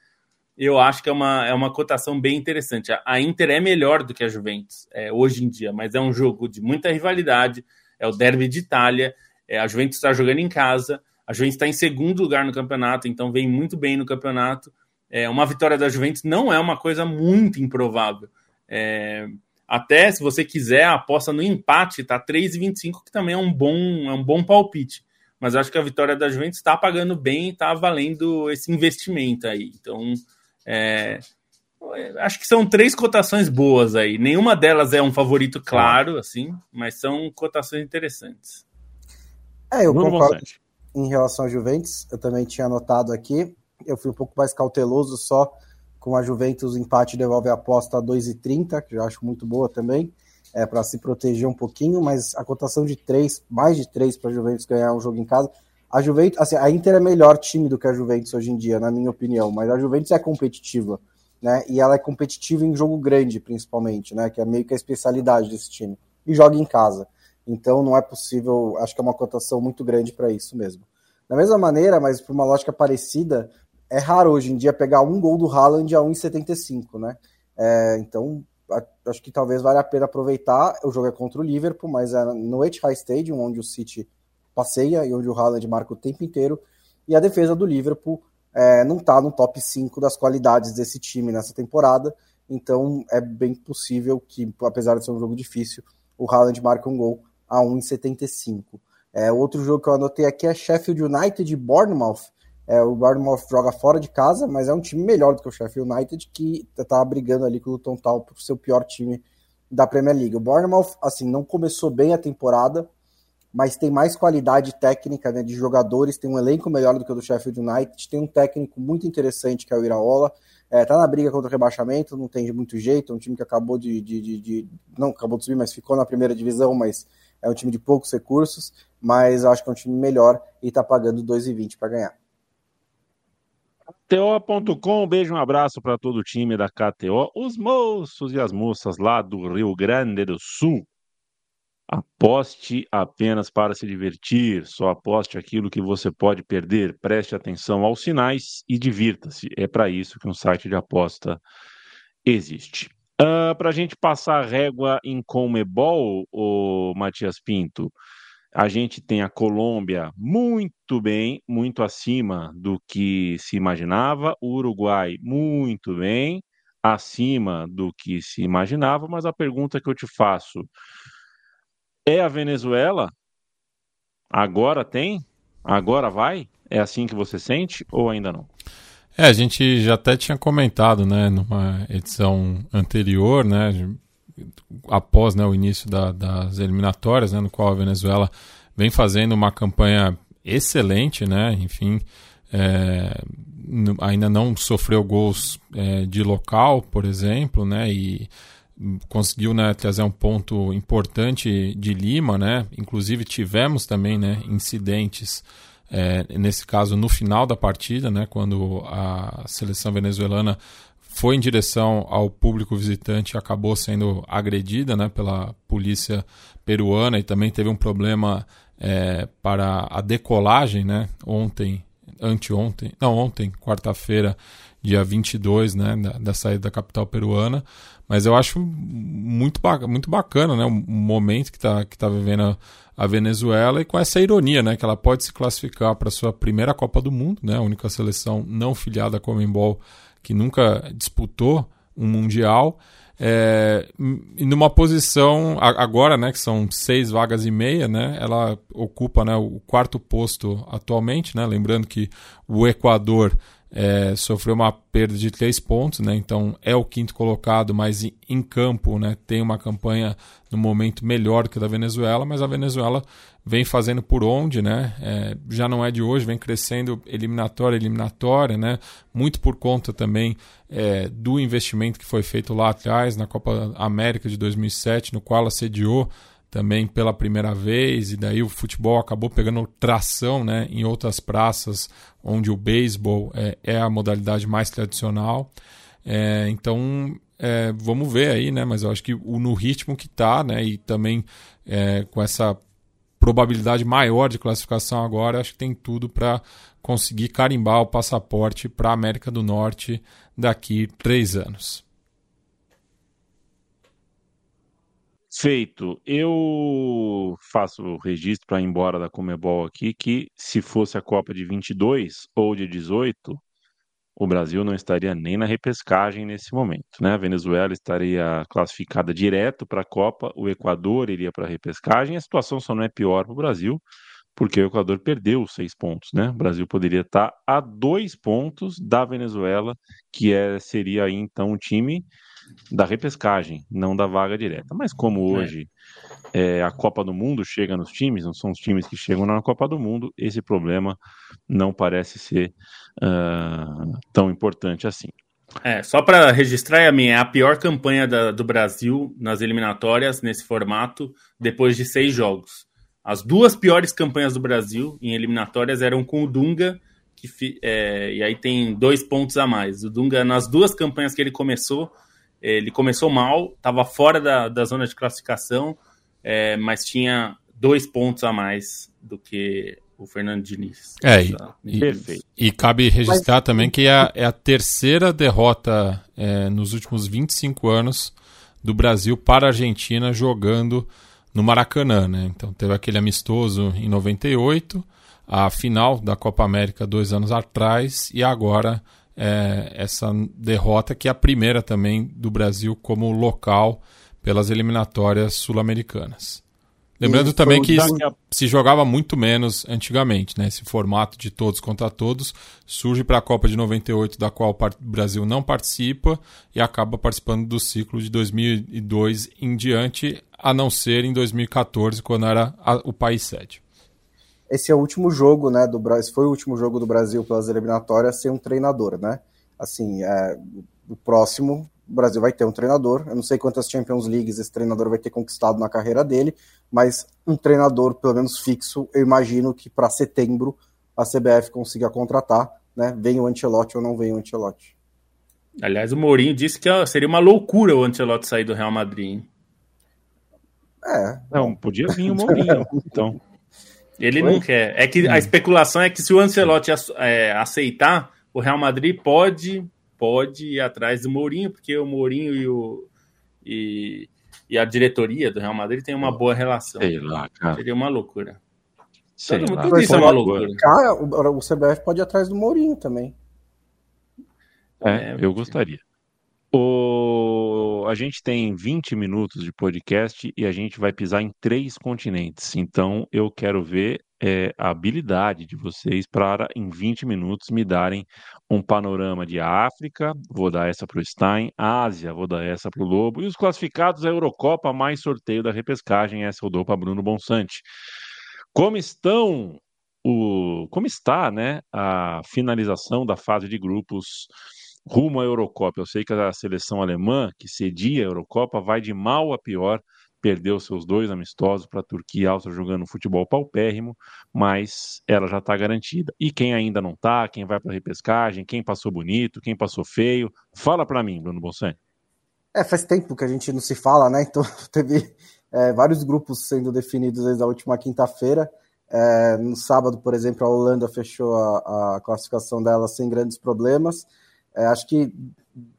eu acho que é uma, é uma cotação bem interessante. A, a Inter é melhor do que a Juventus é, hoje em dia, mas é um jogo de muita rivalidade, é o derby de Itália, é, a Juventus está jogando em casa, a Juventus está em segundo lugar no campeonato, então vem muito bem no campeonato. É, uma vitória da Juventus não é uma coisa muito improvável. É, até se você quiser, a aposta no empate tá 3,25, que também é um bom, é um bom palpite. Mas acho que a vitória da Juventus está pagando bem, está valendo esse investimento aí. Então, é, acho que são três cotações boas aí. Nenhuma delas é um favorito claro, assim, mas são cotações interessantes. É, eu concordo em relação à Juventus. Eu também tinha anotado aqui. Eu fui um pouco mais cauteloso só com a Juventus, empate devolve a aposta a 2,30, que eu acho muito boa também, é, para se proteger um pouquinho, mas a cotação de 3, mais de 3 para a Juventus ganhar um jogo em casa. A Juventus, assim, a Inter é melhor time do que a Juventus hoje em dia, na minha opinião, mas a Juventus é competitiva, né? E ela é competitiva em jogo grande, principalmente, né? Que é meio que a especialidade desse time. E joga em casa. Então não é possível, acho que é uma cotação muito grande para isso mesmo. Da mesma maneira, mas por uma lógica parecida, é raro hoje em dia pegar um gol do Haaland a 1,75, né? É, então, acho que talvez valha a pena aproveitar. O jogo é contra o Liverpool, mas é no Etihad Stadium, onde o City passeia e onde o Haaland marca o tempo inteiro. E a defesa do Liverpool é, não está no top 5 das qualidades desse time nessa temporada. Então, é bem possível que, apesar de ser um jogo difícil, o Haaland marque um gol a 1,75. É, outro jogo que eu anotei aqui é Sheffield United e Bournemouth. É, o Bournemouth joga fora de casa, mas é um time melhor do que o Sheffield United, que está brigando ali com o Luton Town por ser o pior time da Premier League. O Bournemouth, assim, não começou bem a temporada, mas tem mais qualidade técnica né, de jogadores, tem um elenco melhor do que o do Sheffield United, tem um técnico muito interessante que é o Iraola, é, tá na briga contra o rebaixamento, não tem muito jeito, é um time que acabou de, de, de, de, não acabou de subir, mas ficou na primeira divisão, mas é um time de poucos recursos, mas acho que é um time melhor e tá pagando 2,20 para ganhar. KTO.com, um beijo, um abraço para todo o time da KTO, os moços e as moças lá do Rio Grande do Sul. Aposte apenas para se divertir, só aposte aquilo que você pode perder. Preste atenção aos sinais e divirta-se. É para isso que um site de aposta existe. Uh, Para a gente passar a régua em Comebol, o Matias Pinto, a gente tem a Colômbia muito bem, muito acima do que se imaginava, o Uruguai muito bem, acima do que se imaginava, mas a pergunta que eu te faço é a Venezuela? Agora tem? Agora vai? É assim que você sente ou ainda não? É, a gente já até tinha comentado, né, numa edição anterior, né, após né, o início da, das eliminatórias, né, no qual a Venezuela vem fazendo uma campanha excelente, né, enfim, é, ainda não sofreu gols é, de local, por exemplo, né, e conseguiu né, trazer um ponto importante de Lima, né, inclusive tivemos também né, incidentes é, nesse caso no final da partida, né, quando a seleção venezuelana foi em direção ao público visitante e acabou sendo agredida né, pela polícia peruana e também teve um problema é, para a decolagem né, ontem, anteontem, não, ontem, quarta-feira, dia 22, né, da, da saída da capital peruana. Mas eu acho muito, muito bacana né, o momento que está que tá vivendo a, a Venezuela e com essa ironia, né, que ela pode se classificar para sua primeira Copa do Mundo, né, a única seleção não filiada à Comembol que nunca disputou um mundial. É, numa posição agora, né, que são seis vagas e meia, né, ela ocupa né, o quarto posto atualmente, né, lembrando que o Equador é, sofreu uma perda de três pontos, né? Então é o quinto colocado, mas em campo, né? Tem uma campanha no momento melhor que a da Venezuela, mas a Venezuela vem fazendo por onde, né? É, já não é de hoje, vem crescendo eliminatória, eliminatória, né? Muito por conta também é, do investimento que foi feito lá atrás na Copa América de 2007, no qual ela sediou também pela primeira vez, e daí o futebol acabou pegando tração né, em outras praças onde o beisebol é, é a modalidade mais tradicional. É, então é, vamos ver aí, né? Mas eu acho que o, no ritmo que está, né? E também é, com essa probabilidade maior de classificação agora, acho que tem tudo para conseguir carimbar o passaporte para a América do Norte daqui três anos. Feito. Eu faço o registro para ir embora da Comebol aqui que se fosse a Copa de 22 ou de 18, o Brasil não estaria nem na repescagem nesse momento, né? A Venezuela estaria classificada direto para a Copa, o Equador iria para a repescagem, a situação só não é pior para o Brasil, porque o Equador perdeu seis pontos, né? O Brasil poderia estar a dois pontos da Venezuela, que é, seria aí então o time da repescagem, não da vaga direta. Mas como é. hoje é. É, a Copa do Mundo chega nos times, não são os times que chegam na Copa do Mundo, esse problema não parece ser uh, tão importante assim. É, só para registrar, a minha é a pior campanha da, do Brasil nas eliminatórias nesse formato depois de seis jogos. As duas piores campanhas do Brasil em eliminatórias eram com o Dunga, que, é, e aí tem dois pontos a mais. O Dunga, nas duas campanhas que ele começou, ele começou mal, estava fora da, da zona de classificação, é, mas tinha dois pontos a mais do que o Fernando Diniz. É, e, e, e cabe registrar mas... também que é a, é a terceira derrota é, nos últimos 25 anos do Brasil para a Argentina jogando no Maracanã. Né? Então teve aquele amistoso em 98, a final da Copa América dois anos atrás e agora é, essa derrota, que é a primeira também do Brasil como local pelas eliminatórias sul-americanas. Lembrando também que se jogava muito menos antigamente, né? Esse formato de todos contra todos surge para a Copa de 98, da qual o Brasil não participa e acaba participando do ciclo de 2002 em diante, a não ser em 2014, quando era o país sede esse é o último jogo, né, do Brasil, foi o último jogo do Brasil pelas eliminatórias sem um treinador, né? Assim, é, o próximo, o Brasil vai ter um treinador. Eu não sei quantas Champions Leagues esse treinador vai ter conquistado na carreira dele, mas um treinador, pelo menos fixo, eu imagino que para setembro a CBF consiga contratar, né? Vem o Ancelotti ou não vem o Ancelotti. Aliás, o Mourinho disse que seria uma loucura o Ancelotti sair do Real Madrid. Hein? É. Não, podia vir o Mourinho, então. Ele Foi? não quer. É que hum. a especulação é que se o Ancelotti é, aceitar, o Real Madrid pode, pode ir atrás do Mourinho, porque o Mourinho e o, e, e a diretoria do Real Madrid tem uma boa relação. Sei lá, cara. Seria uma loucura. Sei Todo- lá. tudo isso é uma loucura. Cara, o, o CBF pode ir atrás do Mourinho também. É, É, eu gostaria. O... A gente tem 20 minutos de podcast e a gente vai pisar em três continentes. Então eu quero ver é, a habilidade de vocês para, em 20 minutos, me darem um panorama de África, vou dar essa para o Stein, Ásia, vou dar essa para o Lobo, e os classificados da Eurocopa mais sorteio da repescagem, essa eu dou para Bruno Bonsante. Como estão o, como está, né, a finalização da fase de grupos rumo à Eurocopa. Eu sei que a seleção alemã, que cedia a Eurocopa, vai de mal a pior, perdeu seus dois amistosos para a Turquia e Áustria jogando futebol paupérrimo, mas ela já está garantida. E quem ainda não está, quem vai para a repescagem, quem passou bonito, quem passou feio, fala para mim, Bruno Bolsani. É, faz tempo que a gente não se fala, né? Então teve é, vários grupos sendo definidos desde a última quinta-feira. É, no sábado, por exemplo, a Holanda fechou a, a classificação dela sem grandes problemas. É, acho que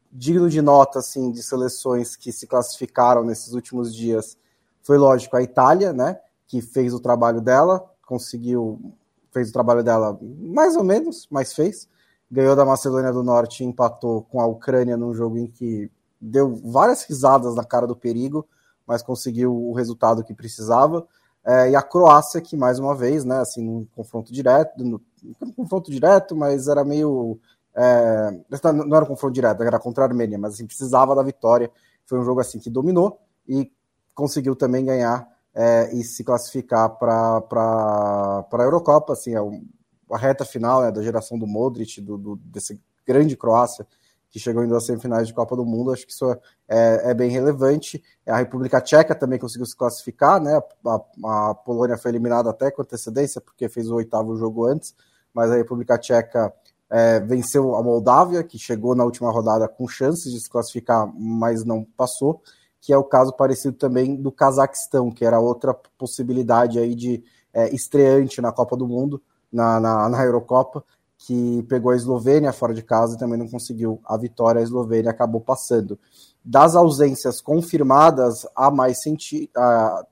digno de nota assim de seleções que se classificaram nesses últimos dias foi lógico a Itália, né? Que fez o trabalho dela, conseguiu fez o trabalho dela mais ou menos, mas fez. Ganhou da Macedônia do Norte e empatou com a Ucrânia num jogo em que deu várias risadas na cara do perigo, mas conseguiu o resultado que precisava. É, e a Croácia, que mais uma vez, né, assim, num confronto direto, no, num confronto direto, mas era meio. É, não era um confronto direto, era contra a Armênia, mas assim, precisava da vitória. Foi um jogo assim que dominou e conseguiu também ganhar é, e se classificar para a Eurocopa. Assim, é um, a reta final né, da geração do Modric, do, do, desse grande Croácia, que chegou em duas semifinais de Copa do Mundo, acho que isso é, é, bem relevante. A República Tcheca também conseguiu se classificar, né? A, a, Polônia foi eliminada até com antecedência, porque fez o oitavo jogo antes, mas a República Tcheca é, venceu a Moldávia, que chegou na última rodada com chances de se classificar, mas não passou, que é o caso parecido também do Cazaquistão, que era outra possibilidade aí de é, estreante na Copa do Mundo, na, na, na Eurocopa, que pegou a Eslovênia fora de casa e também não conseguiu a vitória, a Eslovênia acabou passando. Das ausências confirmadas, a mais senti a,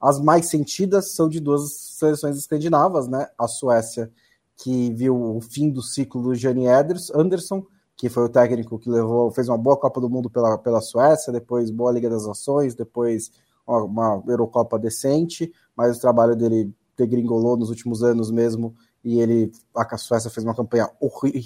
as mais sentidas são de duas seleções escandinavas, né? A Suécia, que viu o fim do ciclo do Gianni Anderson, que foi o técnico que levou, fez uma boa Copa do Mundo pela, pela Suécia, depois boa Liga das Nações, depois uma, Eurocopa decente, mas o trabalho dele degringolou nos últimos anos mesmo e ele a Suécia fez uma campanha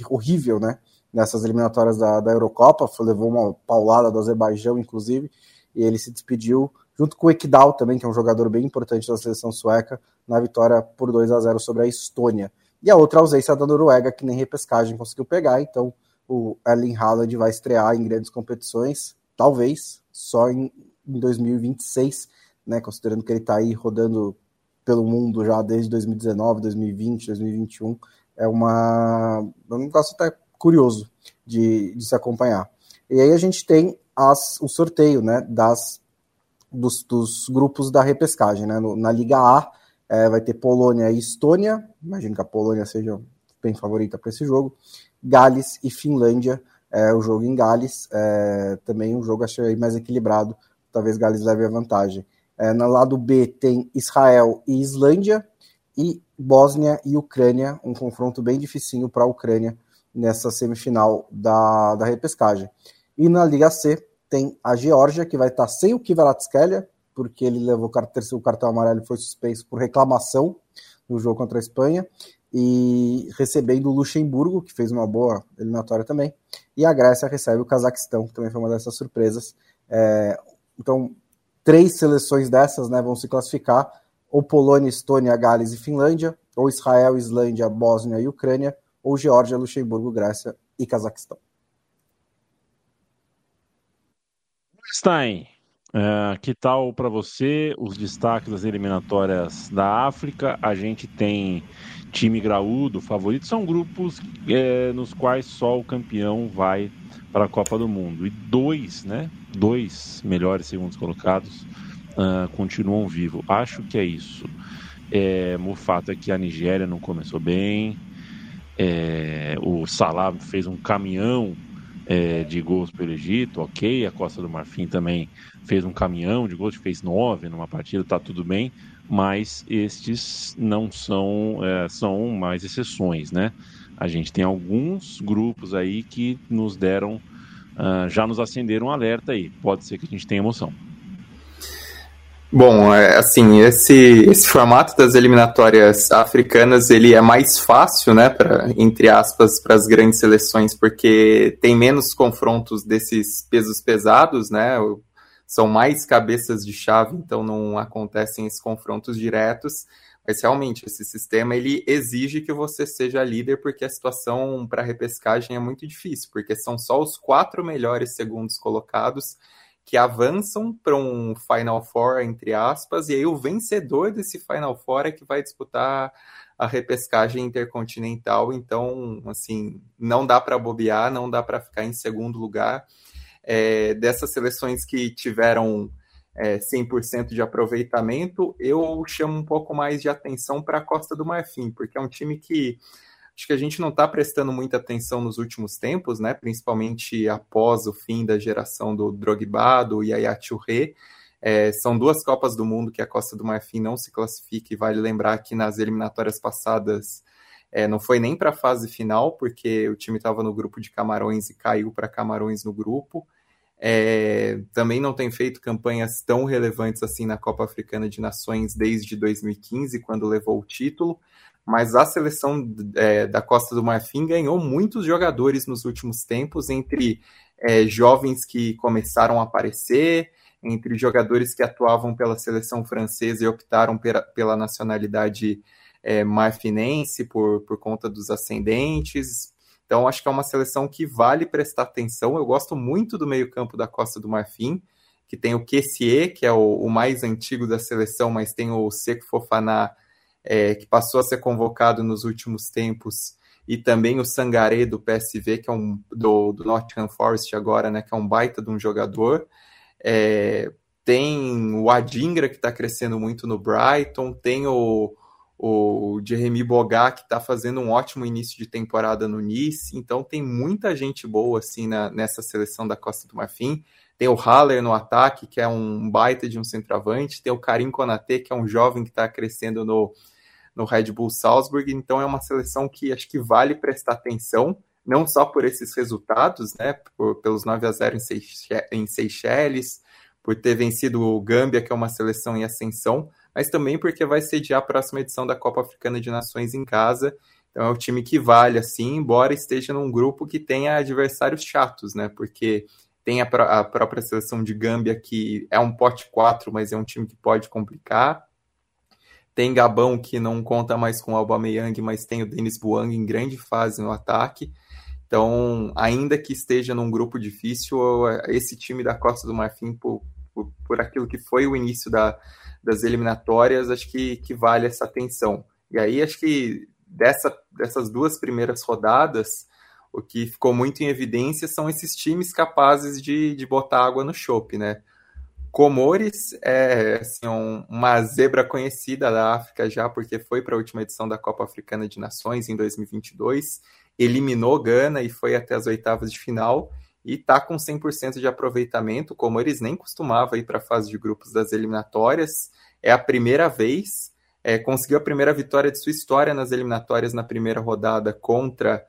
horrível, né? Nessas eliminatórias da, da Eurocopa, foi, levou uma paulada do Azerbaijão, inclusive, e ele se despediu junto com o Ekdal também, que é um jogador bem importante da seleção sueca, na vitória por 2 a 0 sobre a Estônia. E a outra ausência da Noruega, que nem repescagem conseguiu pegar, então o Erling Haaland vai estrear em grandes competições, talvez só em, em 2026, né? Considerando que ele está aí rodando pelo mundo já desde 2019, 2020, 2021. É uma, é um negócio até curioso de, de se acompanhar. E aí a gente tem as, o sorteio né, das, dos, dos grupos da repescagem. Né? No, na Liga A é, vai ter Polônia e Estônia, imagino que a Polônia seja bem favorita para esse jogo. Gales e Finlândia, é, o jogo em Gales, é, também um jogo achei mais equilibrado, talvez Gales leve a vantagem. É, no lado B tem Israel e Islândia, e Bósnia e Ucrânia, um confronto bem dificinho para a Ucrânia nessa semifinal da, da repescagem. E na Liga C tem a Geórgia, que vai estar sem o Kvaratskhelia, porque ele levou o cartão amarelo e foi suspenso por reclamação no jogo contra a Espanha, e recebendo o Luxemburgo, que fez uma boa eliminatória também, e a Grécia recebe o Cazaquistão, que também foi uma dessas surpresas. É, então, três seleções dessas né, vão se classificar, ou Polônia, Estônia, Gales e Finlândia, ou Israel, Islândia, Bósnia e Ucrânia, ou Geórgia, Luxemburgo, Grécia e Cazaquistão. Stein, uh, que tal para você os destaques das eliminatórias da África? A gente tem time graúdo, favorito, são grupos é, nos quais só o campeão vai para a Copa do Mundo. E dois, né? Dois melhores segundos colocados uh, continuam vivos. Acho que é isso. É, o fato é que a Nigéria não começou bem. É, o Salah fez um caminhão é, de gols pelo Egito, ok. A Costa do Marfim também fez um caminhão de gols, fez nove numa partida, tá tudo bem. Mas estes não são, é, são mais exceções, né? A gente tem alguns grupos aí que nos deram, uh, já nos acenderam um alerta aí. Pode ser que a gente tenha emoção. Bom, é, assim, esse, esse formato das eliminatórias africanas, ele é mais fácil, né, pra, entre aspas, para as grandes seleções, porque tem menos confrontos desses pesos pesados, né, são mais cabeças de chave, então não acontecem esses confrontos diretos, mas realmente esse sistema, ele exige que você seja líder, porque a situação para repescagem é muito difícil, porque são só os quatro melhores segundos colocados que avançam para um Final Four, entre aspas, e aí o vencedor desse Final Four é que vai disputar a repescagem intercontinental. Então, assim, não dá para bobear, não dá para ficar em segundo lugar. É, dessas seleções que tiveram é, 100% de aproveitamento, eu chamo um pouco mais de atenção para a Costa do Marfim, porque é um time que acho que a gente não está prestando muita atenção nos últimos tempos, né? Principalmente após o fim da geração do Drogba, do Yaya Touré. É, são duas Copas do Mundo que a Costa do Marfim não se classifica, e vale lembrar que nas eliminatórias passadas é, não foi nem para a fase final, porque o time estava no grupo de Camarões e caiu para Camarões no grupo. É, também não tem feito campanhas tão relevantes assim na Copa Africana de Nações desde 2015, quando levou o título mas a seleção é, da Costa do Marfim ganhou muitos jogadores nos últimos tempos, entre é, jovens que começaram a aparecer, entre jogadores que atuavam pela seleção francesa e optaram pela, pela nacionalidade é, marfinense por, por conta dos ascendentes. Então, acho que é uma seleção que vale prestar atenção. Eu gosto muito do meio-campo da Costa do Marfim, que tem o Kessier, que é o, o mais antigo da seleção, mas tem o Seco Fofaná é, que passou a ser convocado nos últimos tempos, e também o Sangaré do PSV, que é um do, do Nottingham Forest agora, né, que é um baita de um jogador. É, tem o Adingra, que está crescendo muito no Brighton, tem o, o Jeremy Bogat, que está fazendo um ótimo início de temporada no Nice, então tem muita gente boa assim na, nessa seleção da Costa do Marfim. Tem o Haller no ataque, que é um baita de um centroavante, tem o Karim Konaté, que é um jovem que está crescendo no, no Red Bull Salzburg, então é uma seleção que acho que vale prestar atenção, não só por esses resultados, né, por, pelos 9 a 0 em Seychelles, por ter vencido o Gâmbia, que é uma seleção em ascensão, mas também porque vai sediar a próxima edição da Copa Africana de Nações em casa. Então é um time que vale, assim, embora esteja num grupo que tenha adversários chatos, né? Porque tem a, a própria seleção de Gâmbia, que é um pote 4, mas é um time que pode complicar. Tem Gabão, que não conta mais com o Aubameyang, mas tem o Denis Buang em grande fase no ataque. Então, ainda que esteja num grupo difícil, esse time da Costa do Marfim, por, por, por aquilo que foi o início da, das eliminatórias, acho que, que vale essa atenção. E aí, acho que dessa, dessas duas primeiras rodadas, o que ficou muito em evidência são esses times capazes de, de botar água no chope, né? Comores é assim, um, uma zebra conhecida da África já, porque foi para a última edição da Copa Africana de Nações em 2022, eliminou Gana e foi até as oitavas de final e está com 100% de aproveitamento. Comores nem costumava ir para a fase de grupos das eliminatórias, é a primeira vez, é, conseguiu a primeira vitória de sua história nas eliminatórias na primeira rodada contra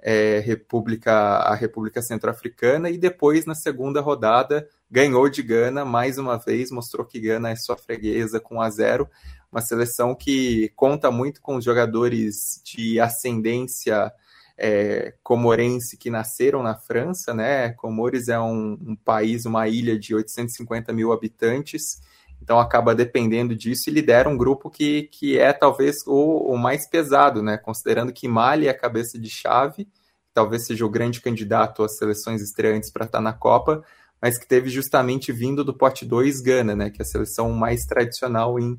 é, República, a República Centro-Africana e depois na segunda rodada ganhou de Gana mais uma vez, mostrou que Gana é sua freguesa com a zero, uma seleção que conta muito com jogadores de ascendência é, comorense que nasceram na França, né? Comores é um, um, país, uma ilha de 850 mil habitantes, então acaba dependendo disso e lidera um grupo que, que é talvez o, o mais pesado, né? Considerando que Mali é a cabeça de chave, talvez seja o grande candidato às seleções estreantes para estar na Copa, mas que teve justamente vindo do pote 2 Gana, né, que é a seleção mais tradicional em,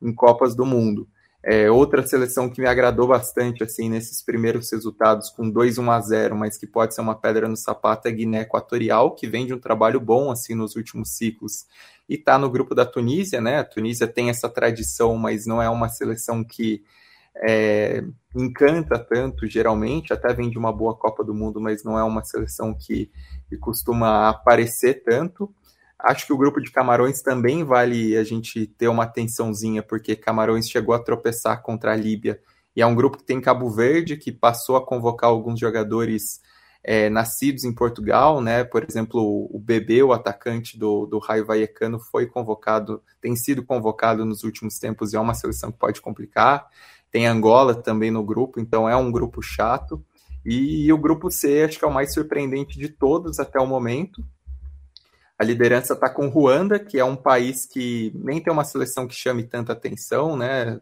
em Copas do Mundo. É, outra seleção que me agradou bastante assim nesses primeiros resultados, com 2-1 a 0, mas que pode ser uma pedra no sapato, é Guiné Equatorial, que vem de um trabalho bom assim nos últimos ciclos e está no grupo da Tunísia, né? A Tunísia tem essa tradição, mas não é uma seleção que é, encanta tanto, geralmente, até vem de uma boa Copa do Mundo, mas não é uma seleção que, que costuma aparecer tanto. Acho que o grupo de Camarões também vale a gente ter uma atençãozinha, porque Camarões chegou a tropeçar contra a Líbia, e é um grupo que tem Cabo Verde, que passou a convocar alguns jogadores é, nascidos em Portugal, né? Por exemplo, o Bebê, o atacante do, do Raio Vallecano, foi convocado, tem sido convocado nos últimos tempos e é uma seleção que pode complicar. Tem Angola também no grupo, então é um grupo chato. E, e o grupo C, acho que é o mais surpreendente de todos até o momento. A liderança está com Ruanda, que é um país que nem tem uma seleção que chame tanta atenção, né?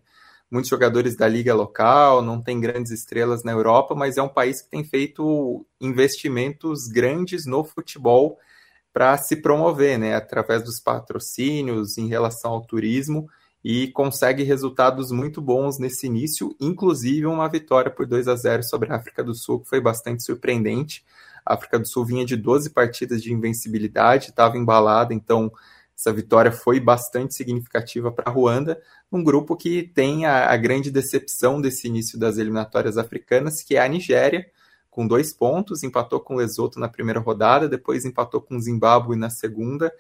Muitos jogadores da liga local, não tem grandes estrelas na Europa, mas é um país que tem feito investimentos grandes no futebol para se promover, né? Através dos patrocínios em relação ao turismo e consegue resultados muito bons nesse início, inclusive uma vitória por 2 a 0 sobre a África do Sul, que foi bastante surpreendente. A África do Sul vinha de 12 partidas de invencibilidade, estava embalada, então essa vitória foi bastante significativa para a Ruanda, um grupo que tem a, a, grande decepção desse início das eliminatórias africanas, que é a Nigéria, com dois pontos, empatou com Lesoto na primeira rodada, depois empatou com Zimbábue na segunda.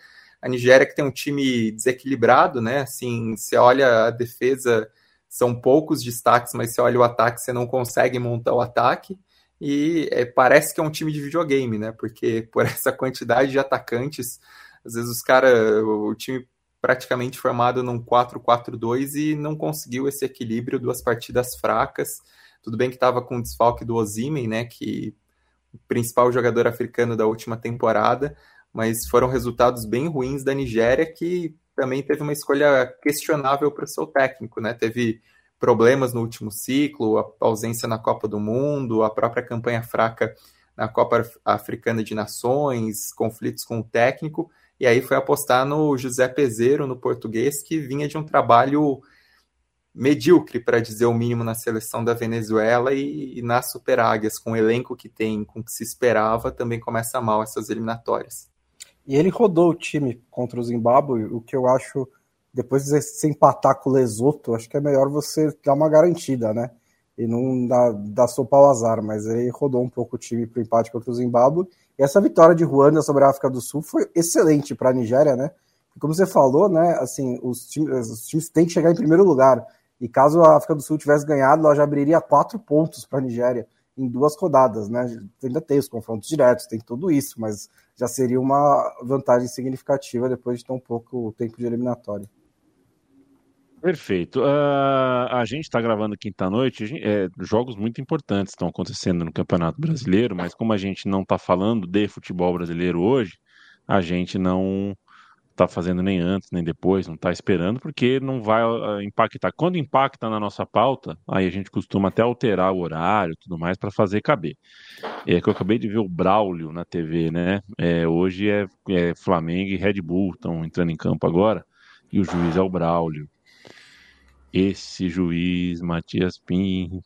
A Nigéria que tem um time desequilibrado, né? Assim, você olha a defesa, são poucos destaques, mas você olha o ataque, você não consegue montar o ataque e é, parece que é um time de videogame, né? Porque por essa quantidade de atacantes, às vezes os caras, o time praticamente formado num 4-4-2 e não conseguiu esse equilíbrio, duas partidas fracas. Tudo bem que estava com o desfalque do Ozimen, né? Que o principal jogador africano da última temporada, mas foram resultados bem ruins da Nigéria, que também teve uma escolha questionável para o seu técnico, né? Teve problemas no último ciclo, a ausência na Copa do Mundo, a própria campanha fraca na Copa Africana de Nações, conflitos com o técnico, e aí foi apostar no José Peseiro, no português, que vinha de um trabalho medíocre, para dizer o mínimo, na seleção da Venezuela e, e nas Super Águias, com o elenco que tem, com o que se esperava, também começa mal essas eliminatórias. E ele rodou o time contra o Zimbábue, o que eu acho depois de você empatar com o Lesoto, acho que é melhor você dar uma garantida, né? E não dar, dar sopa ao azar, mas ele rodou um pouco o time para o empate contra o Zimbábue. E essa vitória de Ruanda sobre a África do Sul foi excelente para a Nigéria, né? E como você falou, né? Assim, os times, os times têm que chegar em primeiro lugar. E caso a África do Sul tivesse ganhado, ela já abriria quatro pontos para a Nigéria em duas rodadas, né? Ainda tem os confrontos diretos, tem tudo isso, mas já seria uma vantagem significativa depois de tão pouco tempo de eliminatória. Perfeito. Uh, a gente está gravando quinta-noite, é, jogos muito importantes estão acontecendo no Campeonato Brasileiro, mas como a gente não está falando de futebol brasileiro hoje, a gente não está fazendo nem antes nem depois, não está esperando, porque não vai uh, impactar. Quando impacta na nossa pauta, aí a gente costuma até alterar o horário e tudo mais para fazer caber. É que eu acabei de ver o Braulio na TV, né? É, hoje é, é Flamengo e Red Bull estão entrando em campo agora, e o juiz é o Braulio. Esse juiz, Matias Pinto.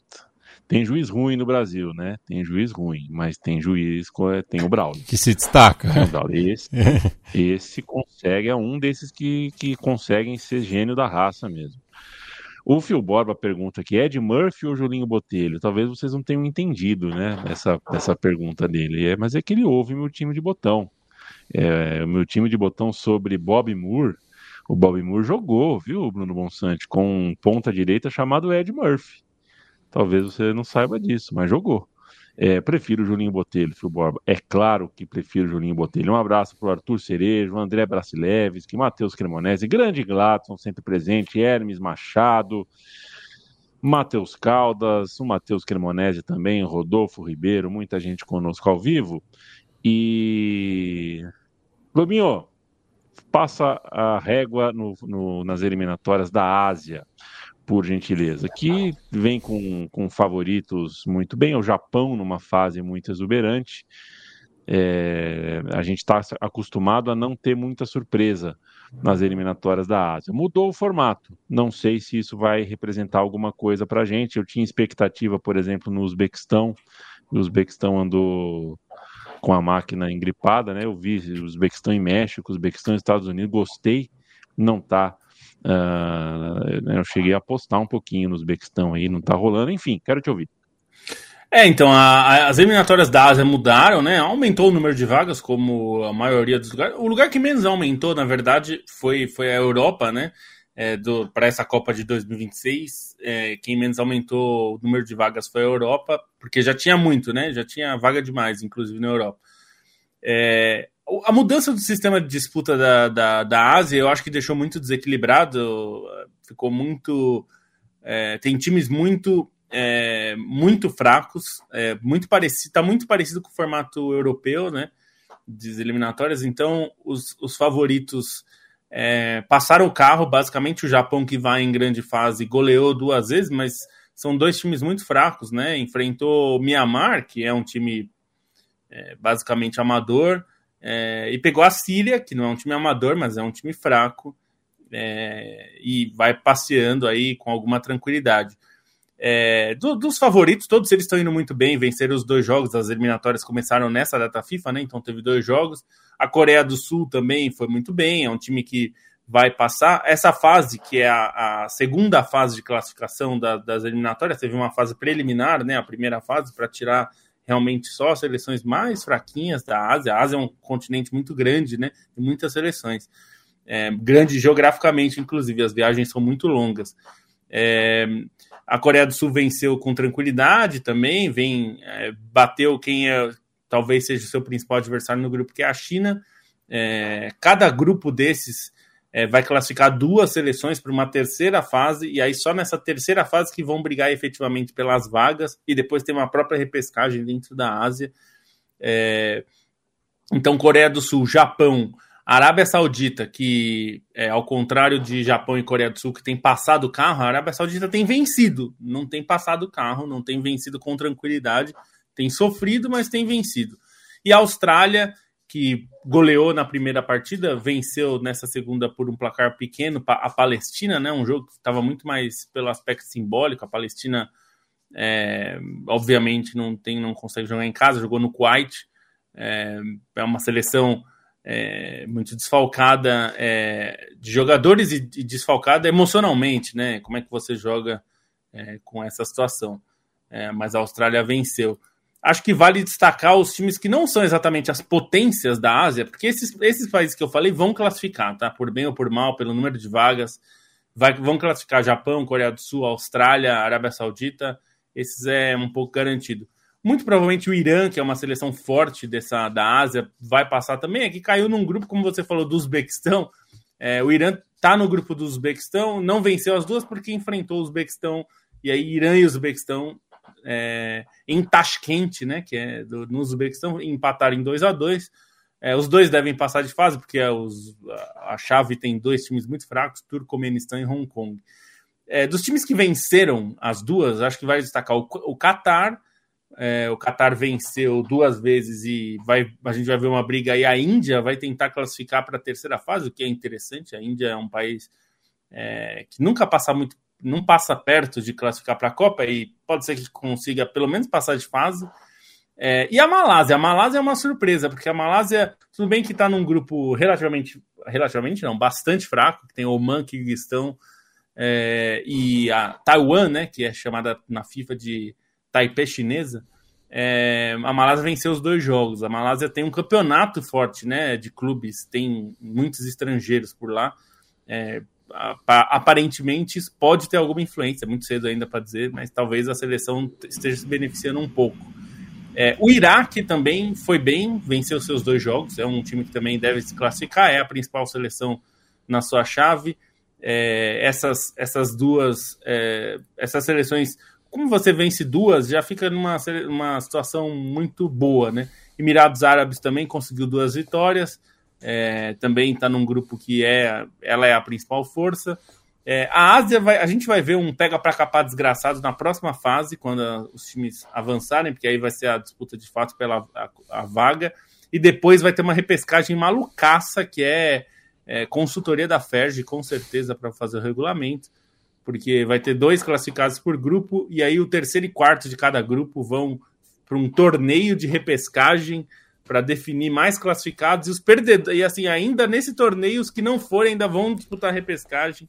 Tem juiz ruim no Brasil, né? Tem juiz ruim, mas tem juiz, tem o Braulio. Que se destaca. Esse, esse consegue, é um desses que, que conseguem ser gênio da raça mesmo. O Phil Borba pergunta aqui, Ed Murphy ou Julinho Botelho? Talvez vocês não tenham entendido, né, essa, essa pergunta dele. É, mas é que ele ouve meu time de botão. É, o meu time de botão sobre Bob Moore o Bobby Moore jogou, viu, Bruno Bonsante, com um ponta direita chamado Ed Murphy. Talvez você não saiba disso, mas jogou. É, prefiro o Julinho Botelho, Fio Borba. É claro que prefiro o Julinho Botelho. Um abraço para o Arthur Cerejo, André Bracilevski, Matheus Cremonese, Grande Gladson, sempre presente, Hermes Machado, Matheus Caldas, o Matheus Cremonese também, Rodolfo Ribeiro, muita gente conosco ao vivo. E. Lobinho, passa a régua no, no, nas eliminatórias da Ásia, por gentileza, que vem com, com favoritos muito bem, o Japão numa fase muito exuberante. É, a gente está acostumado a não ter muita surpresa nas eliminatórias da Ásia. Mudou o formato. Não sei se isso vai representar alguma coisa para a gente. Eu tinha expectativa, por exemplo, no Uzbequistão. O Uzbequistão andou com a máquina engripada, né? Eu vi os Uzbequistão e México, os Uzbequistão e Estados Unidos, gostei, não está Uh, eu cheguei a apostar um pouquinho no Uzbequistão aí, não tá rolando. Enfim, quero te ouvir. É, então, a, a, as eliminatórias da Ásia mudaram, né? Aumentou o número de vagas, como a maioria dos lugares. O lugar que menos aumentou, na verdade, foi, foi a Europa, né? É, para essa Copa de 2026. É, quem menos aumentou o número de vagas foi a Europa, porque já tinha muito, né? Já tinha vaga demais, inclusive na Europa. É, a mudança do sistema de disputa da, da, da Ásia, eu acho que deixou muito desequilibrado, ficou muito. É, tem times muito é, muito fracos, é, muito parecido, está muito parecido com o formato europeu, né? Das eliminatórias. Então, os, os favoritos é, passaram o carro. Basicamente, o Japão que vai em grande fase goleou duas vezes, mas são dois times muito fracos, né? Enfrentou o Myanmar, que é um time é, basicamente amador, é, e pegou a Síria, que não é um time amador, mas é um time fraco. É, e vai passeando aí com alguma tranquilidade. É, do, dos favoritos, todos eles estão indo muito bem, venceram os dois jogos, as eliminatórias começaram nessa data FIFA, né? Então teve dois jogos. A Coreia do Sul também foi muito bem, é um time que vai passar. Essa fase, que é a, a segunda fase de classificação da, das eliminatórias, teve uma fase preliminar, né? A primeira fase, para tirar realmente só as seleções mais fraquinhas da Ásia. A Ásia é um continente muito grande, né? Tem muitas seleções. É, grande geograficamente, inclusive, as viagens são muito longas. É, a Coreia do Sul venceu com tranquilidade também, vem é, bateu quem é, talvez seja o seu principal adversário no grupo, que é a China. É, cada grupo desses é, vai classificar duas seleções para uma terceira fase, e aí só nessa terceira fase que vão brigar efetivamente pelas vagas, e depois tem uma própria repescagem dentro da Ásia. É, então, Coreia do Sul, Japão, Arábia Saudita, que é, ao contrário de Japão e Coreia do Sul, que tem passado o carro, a Arábia Saudita tem vencido, não tem passado o carro, não tem vencido com tranquilidade, tem sofrido, mas tem vencido. E a Austrália, que goleou na primeira partida, venceu nessa segunda por um placar pequeno a Palestina, né? Um jogo que estava muito mais pelo aspecto simbólico. A Palestina, é, obviamente, não tem, não consegue jogar em casa, jogou no Kuwait. É, é uma seleção é, muito desfalcada é, de jogadores e, e, desfalcada emocionalmente, né? Como é que você joga é, com essa situação? É, mas a Austrália venceu. Acho que vale destacar os times que não são exatamente as potências da Ásia, porque esses, esses países que eu falei vão classificar, tá? Por bem ou por mal, pelo número de vagas. Vai, vão classificar Japão, Coreia do Sul, Austrália, Arábia Saudita. Esses é um pouco garantido. Muito provavelmente o Irã, que é uma seleção forte dessa da Ásia, vai passar também. É que caiu num grupo, como você falou, do Uzbequistão. É, o Irã está no grupo do Uzbequistão, não venceu as duas porque enfrentou o Uzbequistão. E aí, Irã e Uzbequistão é, em Tashkent, né, que é do, no Uzbequistão, empataram em 2 a 2 é, Os dois devem passar de fase, porque é os, a, chave tem dois times muito fracos, Turcomenistão e Hong Kong. É, dos times que venceram as duas, acho que vai destacar o, o Qatar, é, o Qatar venceu duas vezes e vai, a gente vai ver uma briga aí. A Índia vai tentar classificar para a terceira fase, o que é interessante. A Índia é um país é, que nunca passa muito, não passa perto de classificar para a Copa e pode ser que consiga pelo menos passar de fase. É, e a Malásia, a Malásia é uma surpresa, porque a Malásia, tudo bem que está num grupo relativamente, relativamente não, bastante fraco, que tem Oman, Kirguistão é, e a Taiwan, né, que é chamada na FIFA de Taipei chinesa, é, a Malásia venceu os dois jogos. A Malásia tem um campeonato forte, né, de clubes, tem muitos estrangeiros por lá. É, aparentemente pode ter alguma influência, é muito cedo ainda para dizer, mas talvez a seleção esteja se beneficiando um pouco. É, o Iraque também foi bem, venceu seus dois jogos, é um time que também deve se classificar, é a principal seleção na sua chave. É, essas, essas duas, é, essas seleções como você vence duas, já fica numa uma situação muito boa, né? Emirados Árabes também conseguiu duas vitórias, é, também está num grupo que é, ela é a principal força. É, a Ásia, vai, a gente vai ver um pega para capar desgraçado na próxima fase, quando a, os times avançarem, porque aí vai ser a disputa de fato pela a, a vaga, e depois vai ter uma repescagem malucaça, que é, é consultoria da FERJ, com certeza, para fazer o regulamento porque vai ter dois classificados por grupo, e aí o terceiro e quarto de cada grupo vão para um torneio de repescagem para definir mais classificados e os perdedores. E assim, ainda nesse torneio, os que não forem ainda vão disputar repescagem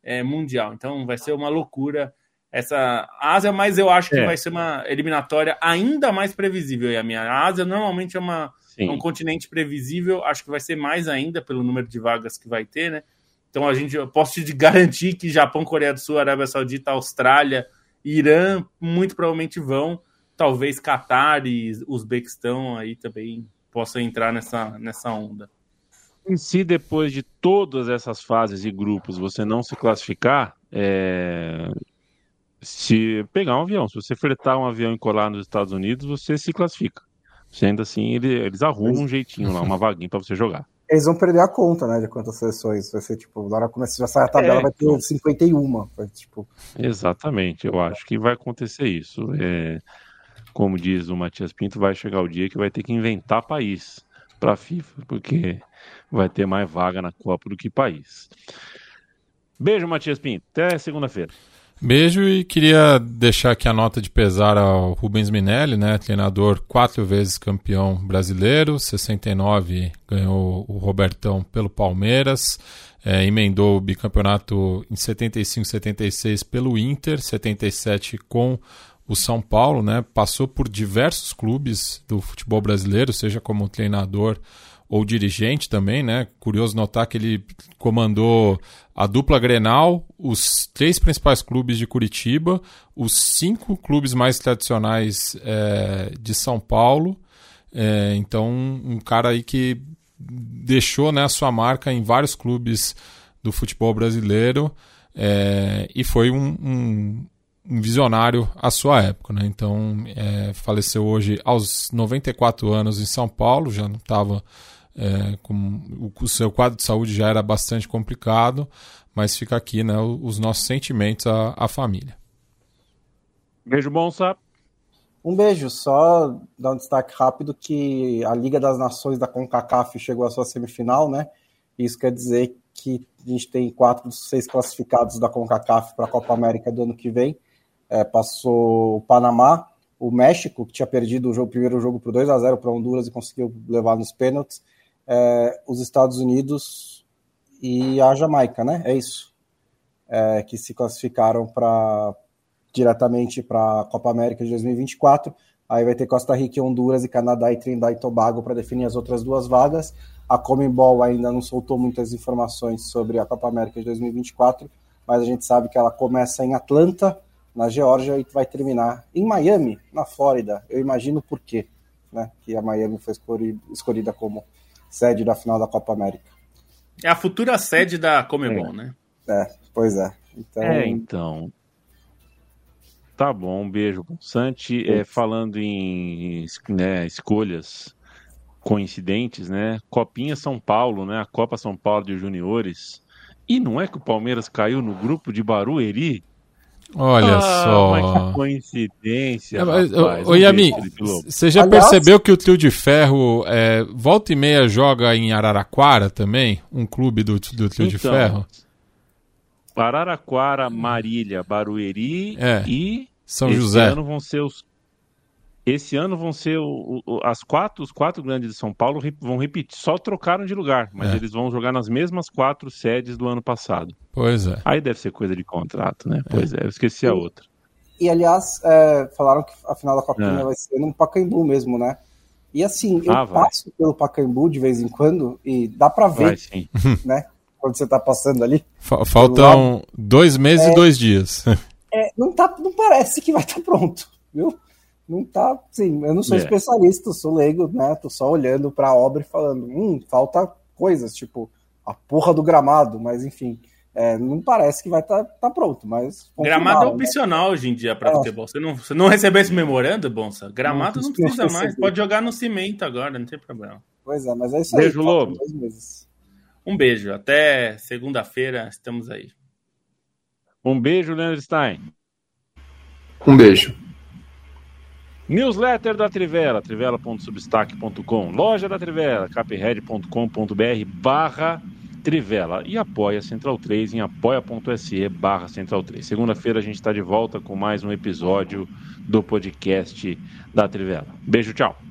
é, mundial. Então vai ser uma loucura essa Ásia, mas eu acho que é. vai ser uma eliminatória ainda mais previsível. E a minha a Ásia normalmente é, uma, é um continente previsível, acho que vai ser mais ainda pelo número de vagas que vai ter, né? Então a gente eu posso te garantir que Japão, Coreia do Sul, Arábia Saudita, Austrália, Irã muito provavelmente vão talvez Catar e Uzbequistão aí também possam entrar nessa, nessa onda. E se depois de todas essas fases e grupos você não se classificar, é... se pegar um avião, se você fretar um avião e colar nos Estados Unidos, você se classifica. Sendo assim, eles arrumam um jeitinho lá, uma vaguinha para você jogar. Eles vão perder a conta, né, de quantas seleções. Vai ser tipo, na hora que a sair a tabela, é, vai ter então... 51. Vai, tipo... Exatamente, eu acho que vai acontecer isso. É como diz o Matias Pinto, vai chegar o dia que vai ter que inventar país para a FIFA, porque vai ter mais vaga na Copa do que país. Beijo, Matias Pinto. Até segunda-feira. Beijo e queria deixar aqui a nota de pesar ao Rubens Minelli, né, treinador quatro vezes campeão brasileiro, 69 ganhou o Robertão pelo Palmeiras, é, emendou o bicampeonato em 75, 76 pelo Inter, 77 com o São Paulo, né, passou por diversos clubes do futebol brasileiro, seja como treinador ou dirigente também, né? Curioso notar que ele comandou a dupla Grenal, os três principais clubes de Curitiba, os cinco clubes mais tradicionais é, de São Paulo. É, então, um cara aí que deixou né, a sua marca em vários clubes do futebol brasileiro é, e foi um, um um visionário à sua época. Né? Então, é, faleceu hoje aos 94 anos em São Paulo, já não estava. É, com, o, o, seu quadro de saúde já era bastante complicado, mas fica aqui né, os nossos sentimentos à, à família. Beijo bom, Sap. Um beijo, só dar um destaque rápido que a Liga das Nações da CONCACAF chegou à sua semifinal, né? Isso quer dizer que a gente tem quatro dos seis classificados da CONCACAF para a Copa América do ano que vem é, passou o Panamá, o México, que tinha perdido o, jogo, o primeiro jogo por 2 a 0 para Honduras e conseguiu levar nos pênaltis, é, os Estados Unidos e a Jamaica, né? É isso. É, que se classificaram para diretamente para a Copa América de 2024. Aí vai ter Costa Rica, Honduras e Canadá e Trindade e Tobago para definir as outras duas vagas. A Comembol ainda não soltou muitas informações sobre a Copa América de 2024, mas a gente sabe que ela começa em Atlanta, na Geórgia e vai terminar em Miami, na Flórida. Eu imagino por quê, né? Que a Miami foi escolhida como sede da final da Copa América. É a futura sede da Comebol, é. né? É, pois é. Então... É, então. Tá bom, um beijo. Santi, é, falando em né, escolhas coincidentes, né? Copinha São Paulo, né? A Copa São Paulo de Juniores. E não é que o Palmeiras caiu no grupo de Barueri? Olha ah, só. Mas que coincidência. É, ô, Yami, você já Aliás, percebeu que o Trio de Ferro é, volta e meia joga em Araraquara também? Um clube do, do Trio então, de Ferro? Araraquara, Marília, Barueri é, e São José. Ano vão ser os esse ano vão ser o, o, as quatro, os quatro grandes de São Paulo vão repetir, só trocaram de lugar, mas é. eles vão jogar nas mesmas quatro sedes do ano passado. Pois é. Aí deve ser coisa de contrato, né? Pois é, é eu esqueci a outra. E aliás, é, falaram que a final da Copinha é. vai ser no Pacaembu mesmo, né? E assim, eu ah, passo pelo Pacaembu de vez em quando e dá para ver, vai, né? Quando você tá passando ali. Faltam dois meses e é. dois dias. É, não, tá, não parece que vai estar tá pronto, viu? Não tá, sim, eu não sou é. especialista, sou leigo, né? Tô só olhando para a obra e falando, hum, falta coisas, tipo a porra do gramado, mas enfim, é, não parece que vai estar tá, tá pronto, mas gramado é né? opcional né? hoje em dia para é. futebol. Você não, você não recebeu esse memorando, Bonsa? Gramado não, não precisa mais, pode jogar no cimento agora, não tem problema. Pois é, mas é isso beijo, aí. Lobo. Um beijo, até segunda-feira, estamos aí. Um beijo, Leandro Stein. Um beijo. Newsletter da Trivela, trivela.substack.com, loja da Trivela, capred.com.br barra Trivela e apoia Central 3 em apoia.se barra Central 3. Segunda-feira a gente está de volta com mais um episódio do podcast da Trivela. Beijo, tchau.